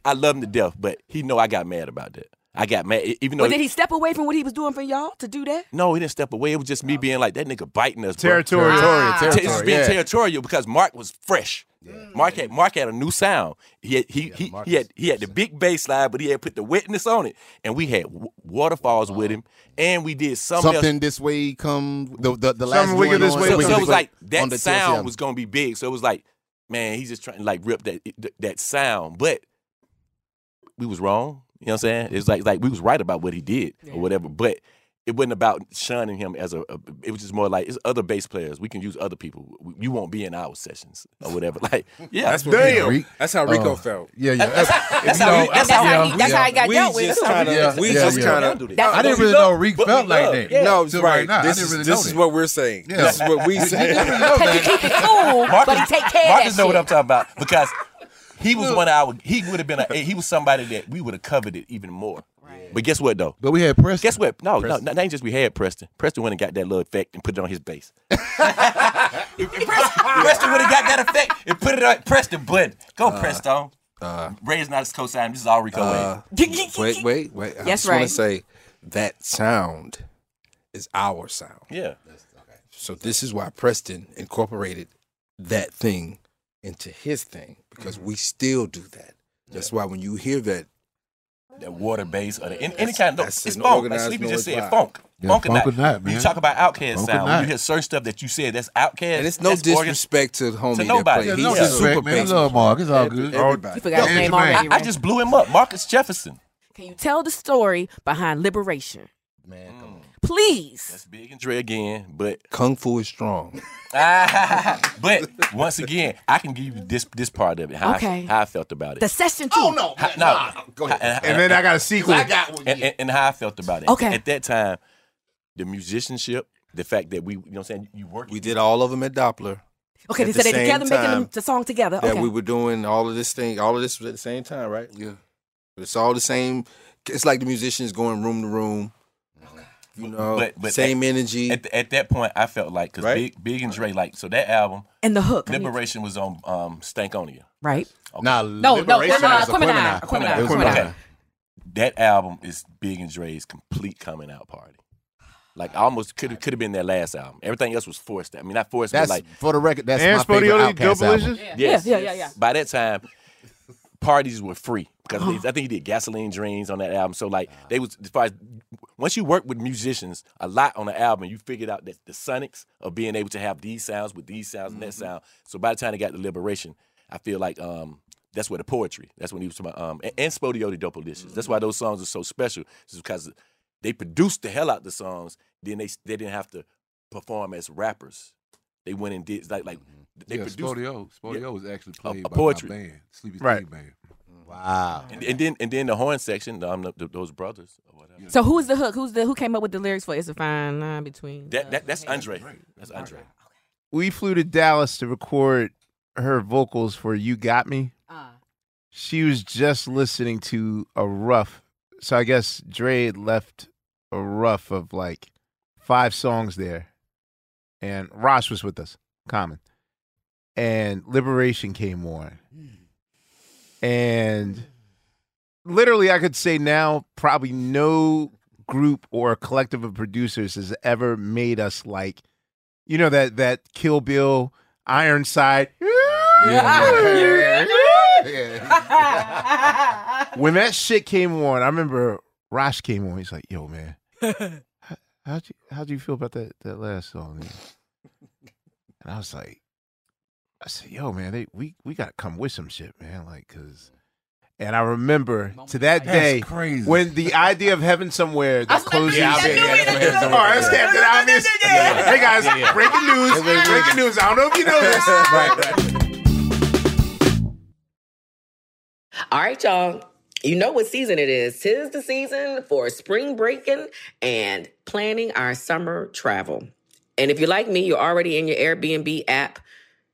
I love him to death, but he know I got mad about that. I got mad even though But did he step away from what he was doing for y'all to do that? No, he didn't step away. It was just me being like that nigga biting us. bro. Territorial. Ah. Te- Territorial, It's being yeah. territorial because Mark was fresh. Mark had Mark had a new sound. He had, he he, he had he had the big bass line, but he had put the wetness on it, and we had w- waterfalls with him, and we did something, Something else. this way come the the, the last Something wicked this way So, so it was like that sound TLC was gonna be big. So it was like, man, he's just trying to like rip that that sound, but we was wrong. You know what I'm saying? It's like like we was right about what he did or whatever, but it wasn't about shunning him as a, a. It was just more like it's other bass players. We can use other people. You won't be in our sessions or whatever. (laughs) Like yeah, That's what Damn. Rico, that's how Rico Oh. felt. Yeah, yeah. That's If you how know, that's That's how yeah, he. That's how he got we dealt with. just That's how kinda, Yeah, we yeah, just yeah. kind of. it. That- I didn't really know Reek felt like that. No, right. right now. I This didn't is really this know is what we're saying. Yeah. This is what we say. didn't really know Cause you keep it cool, but he take care Marcus of know what I'm talking about because he was one of our. He would have been a. He was somebody that we would have covered it even more. But guess what though? But we had Preston. Guess what? No, no, not ain't just we had Preston. Preston went and got that little effect and put it on his bass. (laughs) Preston, Preston would have got that effect and put it on Preston. But go Preston. Uh, Ray is not his co-sign. This is all Rico uh, Wayne. wait, wait, wait. I Yes, just want to say that sound is our sound. Yeah. So this is why Preston incorporated that thing into his thing because we still do that. That's why when you hear that, That water bass or the, any, any kind of That's it's funk. Like Sleepy just said, vibe. funk. Yeah, funk, funk or or not. not, When you talk about Outkast Funk sound, uh, when you not. hear certain stuff that you said that's Outkast. and it's no that's organ- disrespect to the homie to nobody. played. Yeah, no He's a disrespect, super man. We bass love Mark. It's all good. Everybody. You forgot his Yeah, name Jermaine. already. I just blew him up. Marcus Jefferson. Can you tell the story behind Liberation? Man, come on. Please. That's big and Dre again, but Kung Fu is strong. (laughs) but once again, I can give you this this part of it. How, Okay. I, how I felt about it. The session two. Oh no, How- no, nah, go ahead. and, And then I got a sequel. I got one. and, and, and how I felt about it. Okay. At that time, the musicianship, the fact that we, you know, what I'm saying you work. We did all of them at Doppler. Okay, At they the said they same together making the song together. That Okay. we were doing all of this thing. All of this was at the same time, right? Yeah. It's all the same. It's like the musicians going room to room. You know, But- but same energy. At, at that point, I felt like because Right? Big, Big and Dre, like so that album, and the hook. I need- Liberation was on um, Stankonia. right? Nah, No, no, Liberation no, was a Aquemini, Aquemini. Aquemini, It was Aquemini. Aquemini. That album is Big and Dre's complete coming out party. Like almost could could have been their last album. Everything else was forced. I mean, not forced, That's but like for the record. That's and my favorite Spodioli, Outkast Double album. Licious? yes, Yeah, yeah, yeah, yeah. By that time, parties were free because they- I think he did Gasoline Dreams on that album. So like they was as far as once you work with musicians a lot on the album, you figured out that the sonics of being able to have these sounds with these sounds and that sound. So by the time they got the Liberation, I feel like um that's where the poetry. That's when he was talking about um and, and SpottieOttieDopaliscious. That's why those songs are so special. Is because they produced the hell out of the songs. Then they they didn't have to perform as rappers. They went and did like like they yeah, produced Spodio. Spodio was actually played a by poetry. my band, Sleepy Right. Steve Band. Wow. And, and then and then the horn section, um, the, the, those brothers or whatever. So who's the hook? Who's the who came up with the lyrics for "It's a Fine Line Between"? That, that that's Andre. That's Andre. We flew to Dallas to record her vocals for "You Got Me." She was just listening to a rough, so I guess Dre had left a rough of like five songs there, and Ross was with us, Common, and Liberation came on, and literally I could say now probably no group or collective of producers has ever made us like, you know that that Kill Bill Ironside. (laughs) when that shit came on, I remember Rosh came on. He's like, "Yo, man, (laughs) how, how'd you how'd you feel about that that last song?" man?" And I was like, "I said, yo, man, they, we we got to come with some shit, man, like, cause." And I remember to that That's day crazy. when the idea of heaven somewhere (laughs) that closes. Yeah, I bet, yeah, that's what it is. All right, that's Captain Obvious. Hey guys, Yeah, yeah. breaking news! Breaking news! I don't know if you know this. (laughs) right, (laughs) right. All right, y'all. You know what season it is. Tis the season for spring breaking and planning our summer travel. And if you're like me, you're already in your Airbnb app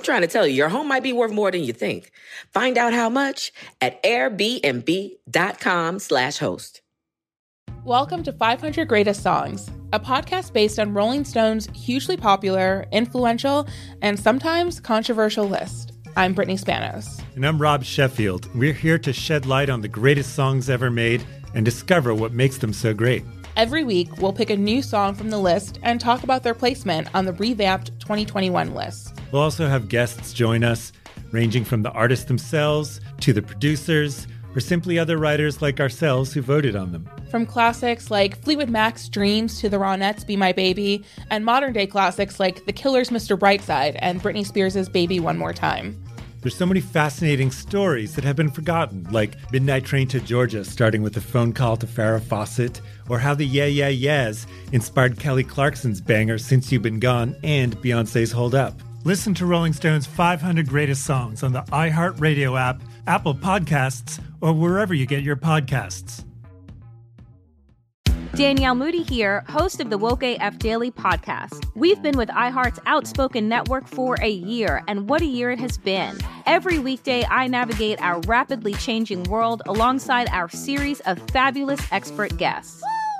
I'm trying to tell you, your home might be worth more than you think. Find out how much at airbnb.com slash host. Welcome to 500 Greatest Songs, a podcast based on Rolling Stone's hugely popular, influential, and sometimes controversial list. I'm Brittany Spanos. And I'm Rob Sheffield. We're here to shed light on the greatest songs ever made and discover what makes them so great. Every week, we'll pick a new song from the list and talk about their placement on the revamped 2021 list. We'll also have guests join us, ranging from the artists themselves to the producers, or simply other writers like ourselves who voted on them. From classics like Fleetwood Mac's Dreams to the Ronettes' Be My Baby, and modern day classics like The Killer's Mr. Brightside and Britney Spears' Baby One More Time. There's so many fascinating stories that have been forgotten, like Midnight Train to Georgia, starting with a phone call to Farrah Fawcett, or how the Yeah Yeah Yeahs inspired Kelly Clarkson's banger Since You've Been Gone and Beyonce's Hold Up. Listen to Rolling Stone's 500 Greatest Songs on the iHeartRadio app, Apple Podcasts, or wherever you get your podcasts. Danielle Moody here, host of the Woke AF Daily podcast. We've been with iHeart's Outspoken Network for a year, and what a year it has been. Every weekday, I navigate our rapidly changing world alongside our series of fabulous expert guests.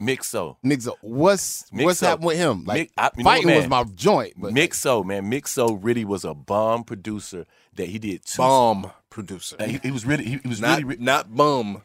Mixo. Mixo. What's what's Mixo. happened with him? Like Mix- I- you know what, fighting was my joint, but Mixo, man, Mixo really was a bomb producer that he did two Bomb producer. Uh, He, he was really, he, he was Not, really, re- not bum.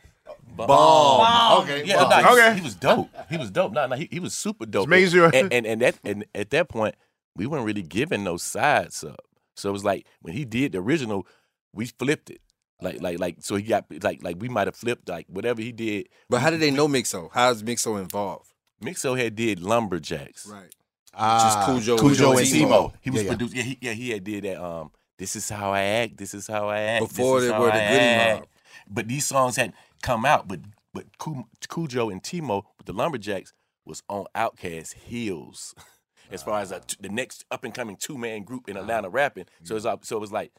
bomb. Bomb. Okay, yeah, bomb. no, he- Okay. he was dope. He was dope. No, no, he, he was super dope. Just making sure. And, and and that and at that point, we weren't really giving those sides up. So it was like when he did the original, we flipped it. Like like like so he got like like we might have flipped like whatever he did. But how did they know Mixo? How is Mixo involved? Mixo had did lumberjacks. Right. Ah, Khujo- Khujo and and T-Mo. T-Mo. He was Yeah, yeah. produced. Yeah, he, yeah, he had did that. Um, this is how I act. This is how I act. Before this they how were the I Goody. Mob. But these songs hadn't come out. But but Cu- Khujo and T-Mo with the lumberjacks was on Outkast heels. (laughs) as far as a t- the next up and coming two man group in Atlanta rapping. So it's up, so it was like,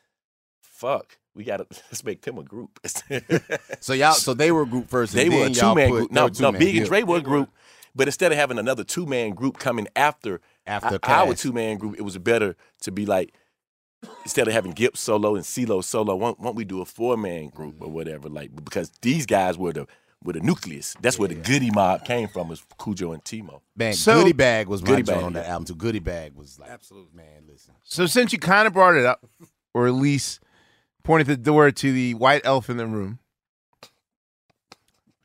fuck, we gotta (laughs) let's make them a group. So y'all, so they were a group first. (laughs) they and were a then y'all two man group. they No, no. Big and Yeah. Dre were a group, but instead of having another two man group coming after After our two man group, it was better to be like instead of having Gipp solo and CeeLo solo, why why don't we do a four man group or whatever? Like because these guys were the were the nucleus. That's where the Goodie Mob came from, was Khujo and T-Mo. Man, So- Goodie Bag was my Bag, on that yeah. album too. Goodie Bag was like, absolutely, man. Listen, So since you kind of brought it up, or at least pointed the door to the white elf in the room, What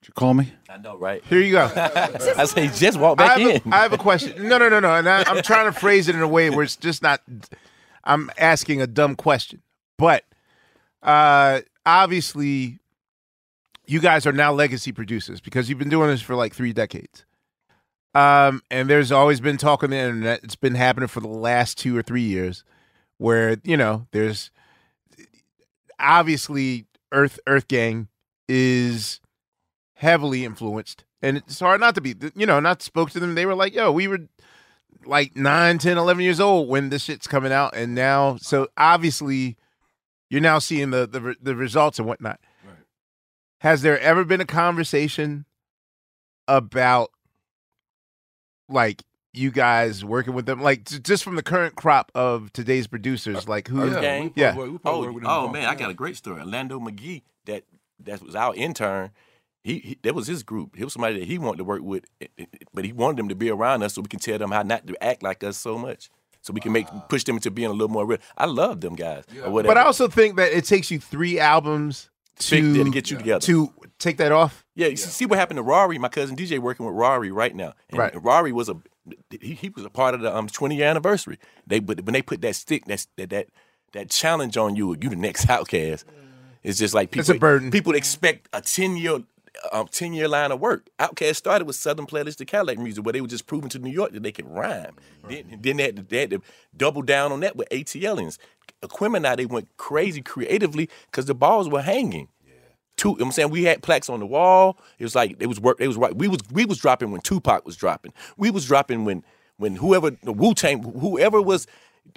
you call me? I know, right? here you go. (laughs) I say just walk I back have, in. a, I have a question. No, no, no, no. And I, I'm (laughs) trying to phrase it in a way where it's just not. I'm asking a dumb question, but uh, obviously, you guys are now legacy producers because you've been doing this for like three decades. Um, and there's always been talk on the internet. It's been happening for the last two or three years, where you know there's obviously Earth EarthGang is heavily influenced and it's hard not to be you know not spoke to them they were like yo we were like 9 10 11 years old when this shit's coming out and now so obviously you're now seeing the the, the results and whatnot. Has there ever been a conversation about like you guys working with them like j- just from the current crop of today's producers like who EarthGang? yeah Oh, oh man, I got a great story. Orlando McGee, that that was our intern. He, he that was his group. He was somebody that he wanted to work with, eh, eh, but he wanted them to be around us so we can tell them how not to act like us so much, so we can make push them into being a little more real. I love them guys. Or but i also think that it takes you three albums to, to get you together. to take that off Yeah, you see see what happened to Rory. My cousin DJ working with Rory right now. And Right. Rory was a he, he was a part of the um 20 year anniversary. They but when they put that stick that that that, that challenge on you, you the next (laughs) Outkast. It's just like people It's a burden. People expect a 10 year um, 10 year line of work. Outkast started with Southernplayalisticadillacmuzik, where they were just proving to New York that they could rhyme. Then, then they, had to, they had to double down on that with ATLiens. Aquemini, they went crazy creatively because the balls were hanging two. I'm saying we had plaques on the wall. It was like it was work. It was right. We was we was dropping when Tupac was dropping. We was dropping when when whoever the Wu Tang whoever was.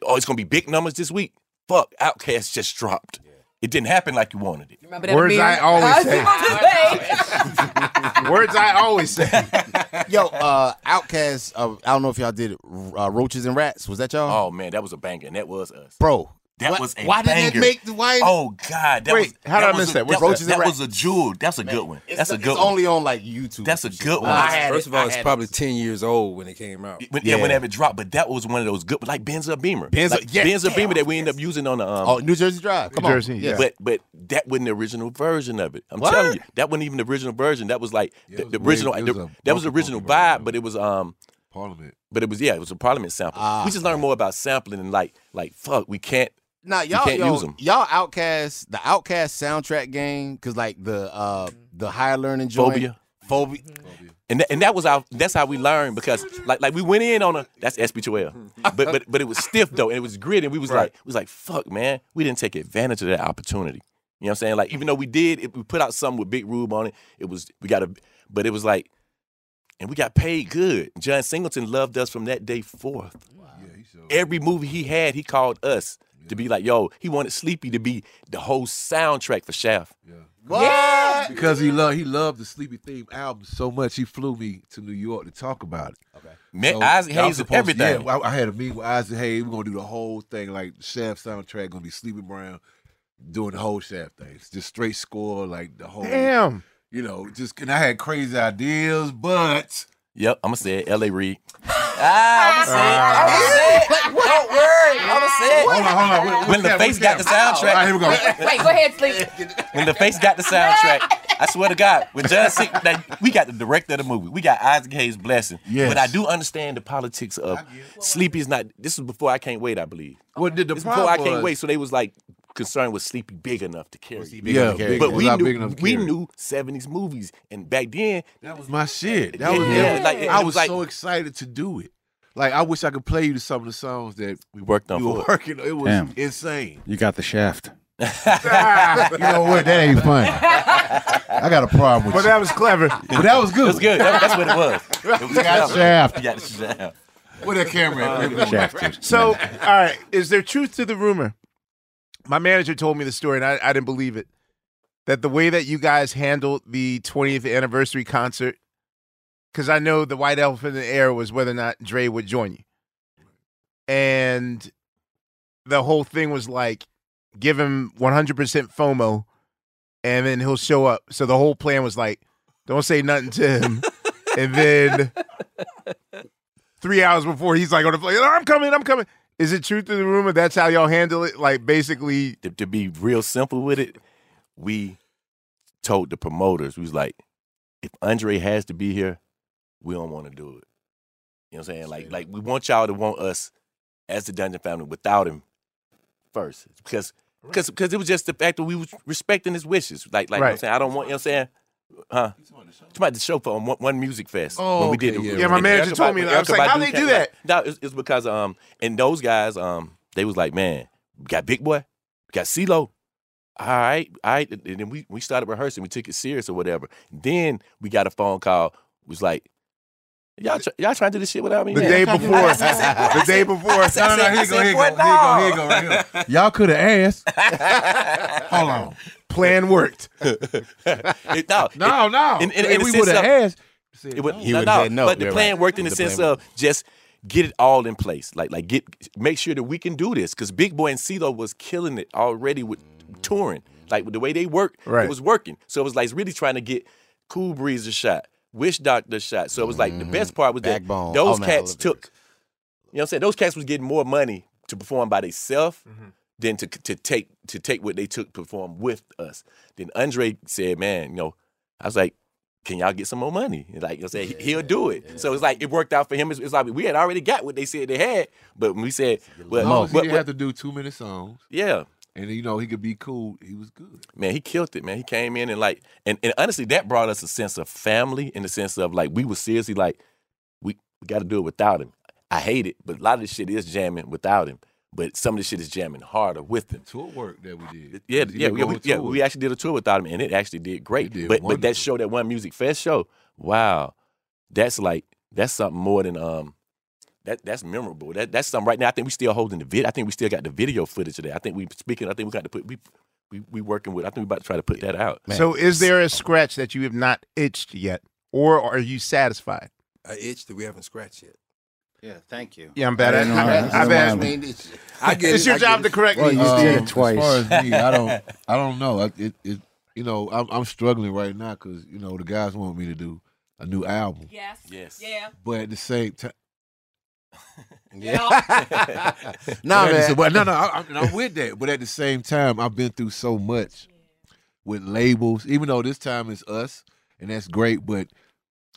Oh, it's gonna be big numbers this week. Fuck, Outkast just dropped. It didn't happen like you wanted it. Remember that Words? I always say. about to say. Words I always say. yo, uh, Outkast. Uh, I don't know if y'all did. Uh, Roaches and Rats. Was that y'all? Oh man, that was a banger. And that was us. bro. That why, was a why banger. didn't it make the why? Oh God, that Wait, was how did that I miss a- that? What's that, Roaches that was a jewel. That's a good one. That's a it's good one. only on like YouTube. That's a good Well, one. I First it. of all, it's probably it. ten years old when it came out. When, yeah. Yeah. whenever it dropped, but that was one of those good, like Benz or Beamer, Benza- like yeah, Benza damn, Beamer that we end up using on the um, Oh, New Jersey Drive. Come New on. Jersey, yeah. But but that wasn't the original version of it. I'm What? telling you, that wasn't even the original version. That was like the, the original. it the- was a that was the original vibe, but it. it was um, Parliament. but it was yeah, it was a Parliament sample. Ah, we just learned more about sampling and like like fuck, we can't. Nah, y'all, can't yo, use 'em. y'all Outkast the Outkast soundtrack game because like the uh the higher learning joint, Phobia. phobia. And that, and that was our that's how we learned because like like we went in on a that's SB12, but but but it was stiff though and it was gritty and we was like we was like fuck man we didn't take advantage of that opportunity. You know what I'm saying? Like even though we did, if we put out something with Big Rube on it, it was we got a but it was like, and we got paid good. John Singleton loved us from that day forth. Yeah, he. Every movie he had, he called us to be like, yo, he wanted Sleepy to be the whole soundtrack for Shaft. What? Because he loved he loved the Sleepy Theme album so much, he flew me to New York to talk about it. Okay. Met So, Isaac I Hayes and supposed everything. yeah, I, I had a meeting with Isaac Hayes. We're gonna do the whole thing, like the Shaft soundtrack, gonna be Sleepy Brown doing the whole Shaft thing. It's just straight score, like the whole. Damn. You know, just and I had crazy ideas, but Yep, I'm gonna say it. L.A. Reid. (laughs) ah, I'm gonna say it. I'm gonna say it. Don't worry. I'm gonna say it. hold on, hold on. What- When the face got the All right, here we soundtrack, go. Wait, go ahead, sleep. when the face got the soundtrack, I swear to God, when John Sick, (laughs) that we got the director of the movie, we got Isaac Hayes' blessing. Yes. But I do understand the politics of Sleepy is not. This is before I can't wait, I believe. What did the This is before I can't was- wait, so they was like concerned with Sleepy big enough to carry. he big Yeah, enough to carry? But we knew big enough to we knew '70s movies, and back then That was my shit. That was yeah, it. like, I was was like- so excited to do it. Like I wish I could play you some of the songs that we worked on. we were working. It was Damn. insane. You got the shaft. (laughs) you know what? That ain't funny. I got a problem with But you. But that was clever. But that was good. That's good. That- that's what it was. It was (laughs) You got clever. shaft. You got the shaft. Where that camera at? Shafted. So, all right, is there truth to the rumor? My manager told me the story, and I, I didn't believe it. That the way that you guys handled the 20th anniversary concert, because I know the white elephant in the air was whether or not Dre would join you, and the whole thing was like, give him 100% FOMO, and then he'll show up. So the whole plan was like, don't say nothing to him, and then three hours before he's like on the plane, oh, I'm coming, I'm coming. Is it truth to the rumor? That's how y'all handle it? Like basically, to, to be real simple with it, we told the promoters, we was like, if Andre has to be here, we don't want to do it. You know what I'm saying? Like, like we want y'all to want us as the Dungeon family without him first. Because because because it was just the fact that we was respecting his wishes. Like like you know what I'm Right. saying, I don't want you know what I'm saying? Huh? It's about the show for one, one music fest Oh, when we did okay, it. yeah, Yeah, my and manager Erykah told me that. I was Erykah like, how Badu they came do that? back. No, it's, it's because um and those guys um they was like, man, we got Big Boy, we got CeeLo. All right, all right. And then we, we started rehearsing. We took it serious or whatever. Then we got a phone call. Was like, y'all try, y'all trying to do this shit without me? the man? day before, trying (laughs) to? I said, "Boy," I the day said- before. Said- No, no, no. Here you said, go. Here you "Boy, go. Here you go. Here you go. no." Right here. Y'all could have asked. Hold on. Plan worked. It- no, No, no. In- in- in If the we sense would have of- asked. It would, He no, would've no, said no. But the plan right. worked in the, The sense of just get it all in place. Like like get make sure that we can do this because Big Boy and CeeLo was killing it already with touring. Like with the way they worked, Right. it was working. So it was like really trying to get Cool Breeze a shot, Witchdoctor shot. So it was like the best part was that those Oh, man, cats took. You know what I'm saying? Those cats was getting more money to perform by themselves Mm-hmm. than to to take to take what they took to perform with us. Then Andre said, "Man, you know," I was like, "Can y'all get some more money?" Like you know, what I'm saying, he- he'll do it. So it's like it worked out for him. It's, it's like we had already got what they said they had, but when we said, "Well, As long as but- didn't have to do too many songs, yeah." And you know he could be cool. He was good. Man, he killed it, man. He came in and like, and, and honestly, that brought us a sense of family in the sense of like we were seriously like, we, we got to do it without him. I hate it, but a lot of this shit is jamming without him. But some of this shit is jamming harder with him. Tour work that we did. Yeah, yeah, yeah, we, yeah. We actually did a tour without him, and it actually did great. Did but but that show, that one music fest show, wow, that's like that's something more than um. That, that's memorable. That that's something right now. I think we still holding the vid. I think we still got the video footage of that. I think we speaking. I think we got to put we we we working with. I think we about to try to put that out. So is there a scratch that you have not itched yet, or are you satisfied? I itch that we haven't scratched yet. Yeah, thank you. Yeah, I'm bad at. I know, I, right? (laughs) I've asked. I mean, it's- I get It's your I job it. to correct Well, me. you did Um, it twice. As far as me, I don't, I don't know. I- It, it, you know, I'm, I'm struggling right now because you know the guys want me to do a new album, Yes. Yes. Yeah. but at the same time, Yeah. (laughs) nah, but at man. But no, no, I, I'm, I'm with that. But at the same time, I've been through so much with labels. Even though this time is us, and that's great. But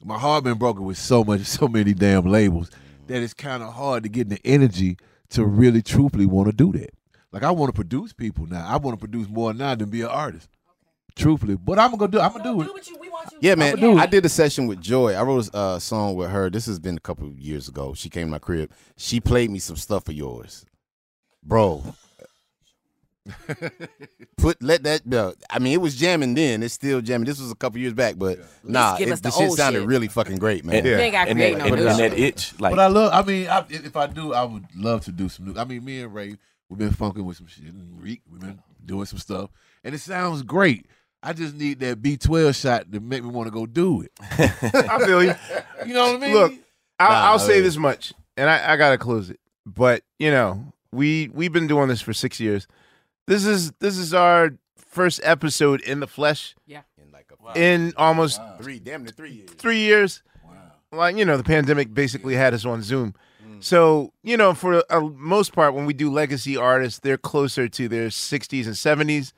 my heart been broken with so much, (laughs) so many damn labels that it's kind of hard to get the energy to really, truthfully want to do that. Like I want to produce people now. I want to produce more now than be an artist. Truthfully, but I'm gonna do. I'm gonna do it. Yeah, man. do it. I did a session with Joy. I wrote a uh, song with her. This has been a couple of years ago. She came to my crib. She played me some stuff of yours, bro. (laughs) Put let that. Bro, I mean, it was jamming then. It's still jamming. This was a couple years back, but nah, give it, us the the shit old sounded shit. really fucking great, man. And, Yeah. They ain't got and, creating that, no and, and that itch, like but I love. I mean, I, if if I do, I would love to do some new. I mean, me and Ray, we've been funking with some shit. And Reek, we've been doing some stuff, and it sounds great. I just need that B12 shot to make me want to go do it. (laughs) I feel you. You know what I mean? Look, I'll, Nah, I'll say this much, and I, I gotta close it. But you know, we we've been doing this for six years. This is this is our first episode in the flesh Yeah. In like a in almost three, damn near three years. three years. Wow. Like you know, the pandemic basically had us on Zoom. Mm. So you know, for a most part, when we do legacy artists, they're closer to their 60s and 70s,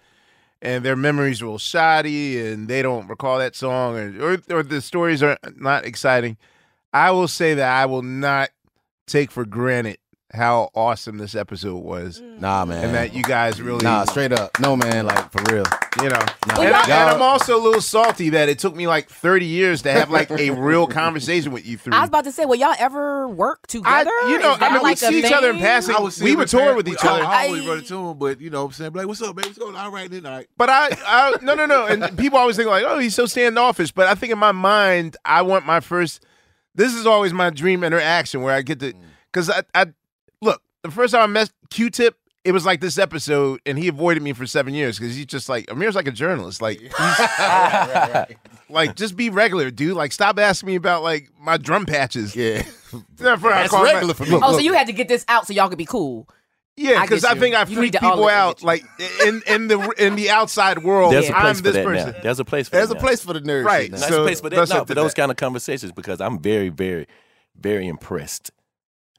and their memories are a little shoddy, and they don't recall that song, or or, or the stories are not exciting. I will say that I will not take for granted how awesome this episode was, mm. Nah, man. and that you guys really, Nah, straight up. No, man. Like for real. you know. Nah. And, I, and I'm also a little salty that it took me like 30 years to have like a real conversation with you three. I was about to say, will y'all ever work I, together? you know, Is that I mean, like we a see each other in thing? passing. I would see we him would in tour with each other. I always I- run into him, but you know what I'm saying? Like, what's up, baby? What's going on? All right, then, all right. But I, I, no, no, no. And people always think like, oh, he's so standoffish. But I think in my mind, I want my first. This is always my dream interaction where I get to, mm. because I, I look the first time I met Q-Tip, it was like this episode, and he avoided me for seven years because he's just like Amir's like a journalist, like he's, (laughs) like just be regular, dude. Like stop asking me about like my drum patches. Yeah, (laughs) That's That's regular for me. Oh, so you had to get this out so y'all could be cool. Yeah, because get I, think I freak people out, like in in the in the outside world. There's a I'm place for this that person. now. There's a place for There's that a now. place for the nerd Right. shit now. There's So a place for that. No, for to those that. kind of conversations because I'm very, very, very impressed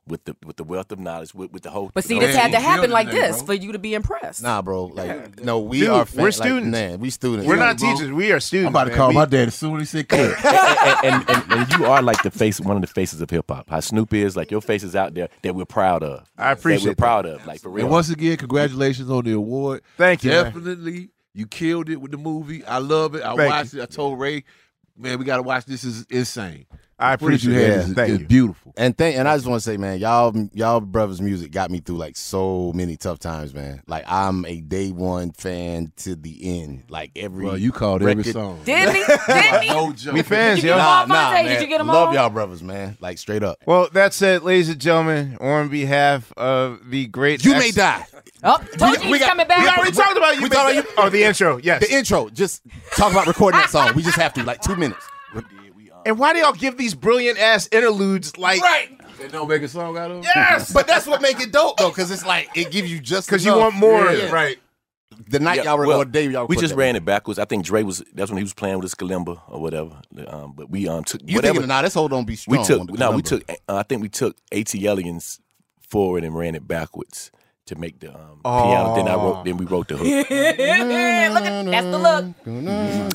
with the with the wealth of knowledge with, with the whole. But see, the this had to happen like today, this bro. for you to be impressed. Nah, bro. Like, no, we Dude, are. we're fan- like, students. man, we students. We're not bro. teachers. We are students. I'm about to call We- my dad as soon as he said cut. (laughs) and, and, and, and you are like the face, one of the faces of hip hop. How Snoop is, like your face is out there that we're proud of. I that appreciate we're that. proud of, like for real. And once again, congratulations on the award. Thank you. man. Definitely, you killed it with the movie. I love it. I Thank watched it. I told Ray, man, we got to watch this. Is insane. I appreciate you it. had Yeah, thank is you. beautiful. And thank and I just want to say, man, y'all y'all brothers' music got me through like so many tough times, man. Like I'm a day one fan to the end. Like every Bro, you called every song. Didn't he? (laughs) Didn't he? No joke. We fans, Did yo. Nah, nah, man. Did you get them Love all? y'all brothers, man. Like straight up. Well, that said, ladies and gentlemen, on behalf of the great You ex- may die. Oh, told you we he's got- coming back. We already talked about you. We talked die. about Oh, the intro. Yes. The intro. Just talk about recording that song. We just have to like two minutes. And why do y'all give these brilliant ass interludes? Like, Right. They don't make a song out of it? yes, (laughs) But that's what make it dope though, because it's like it gives you just because you want more. Yeah. Right. The night Yeah, y'all well, record, day y'all we just that. ran it backwards. I think Dre was that's when he was playing with his Kalimba or whatever. Um, but we um took You whatever. thinking nah, this hold on be strong. we took on the no, we took. Uh, I think we took ATLiens forward and ran it backwards to make the um, piano. Then I wrote. Then we wrote the hook. (laughs) look at that's the look.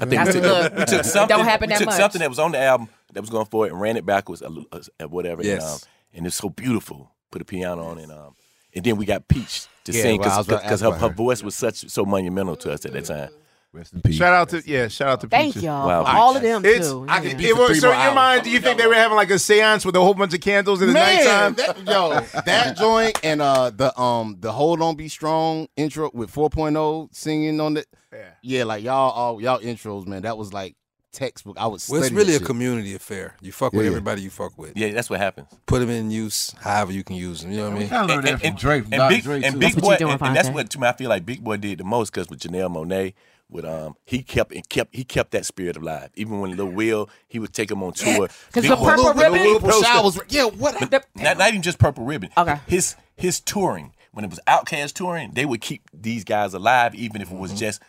I think That's we the took, look. we took something. Don't happen we that took much. something that was on the album that was going for it and ran it backwards, uh, uh, whatever. Yes. And, um, and it's so beautiful. Put a piano on and um, and then we got Peach to Yeah, sing well, I was about to because ask her, her her. voice was such so monumental to us at that time. Rest in peace. Shout out to yeah. Shout out to Thank Peaches. y'all. Wow. for all of them It's too. I Yeah. can It was- so in your mind, do you think they were having like a séance with a whole bunch of candles in the Man, nighttime? that, yo, that (laughs) joint and uh the um the hold on be strong intro with 4.0 singing on it. Yeah. Yeah, like y'all all y'all intros, man. That was like textbook. I was Well, it's really a community affair. You fuck with Yeah. everybody you fuck with. Yeah, that's what happens. Put them in use however you can use them. You know what I mean? I learned that from Drake, and Dr. Big, Dre, and too. Big That's what Boy, you doing, and, and that's Phonte. what to me, I feel like Big Boy did the most because with Janelle Monáe, with um, he kept and kept he kept that spirit alive. Even when Lil Will, he would take him on tour. 'Cause Big the Boy- Purple Lil- Lil Ribbon- Will April poster- Showers. Yeah, what? but not, not even just Purple Ribbon. Okay. His his touring when it was Outkast touring, they would keep these guys alive even if it was just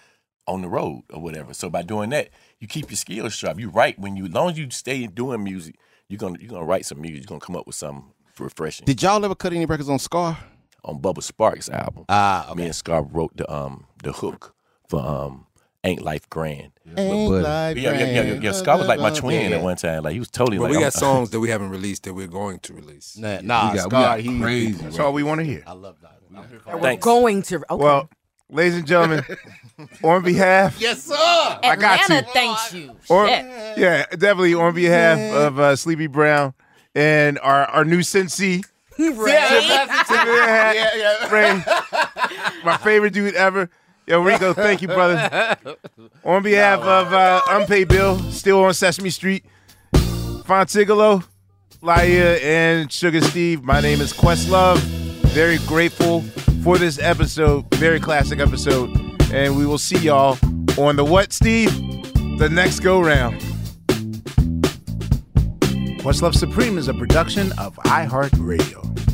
on the road or whatever. So by doing that, you keep your skills sharp. You write when you, as long as you stay doing music, you're gonna you're gonna write some music. You're gonna come up with something refreshing. Did y'all ever cut any records on Scar? on Bubba Sparxxx' album. Ah, Me and Scar wrote the um the hook for um Ain't Life Grand. Ain't buddy. like Yeah, yeah, yeah, yeah, yeah. Scar was like my twin Yeah. at one time. Like he was totally But like we got songs that we haven't released that we're going to release. Nah, nah We got, Scar, we he crazy. That's all we want to hear. I love that. We're Thanks. going to. Okay. Well, ladies and gentlemen, on behalf, Yes, sir. I got Atlanta you. thanks you. or, Shit. yeah, definitely on behalf of uh, Sleepy Brown and our our new Cincy. Right? yeah, yeah. Ray, my favorite dude ever. Yo, Rico, thank you, brother. (laughs) On behalf of uh, Unpaid Bill, still on Sesame Street, Phontigallo, Laia, and Sugar Steve, my name is Questlove. Very grateful for this episode, very classic episode. And we will see y'all on the what, Steve? The next go round. Questlove Supreme is a production of iHeartRadio.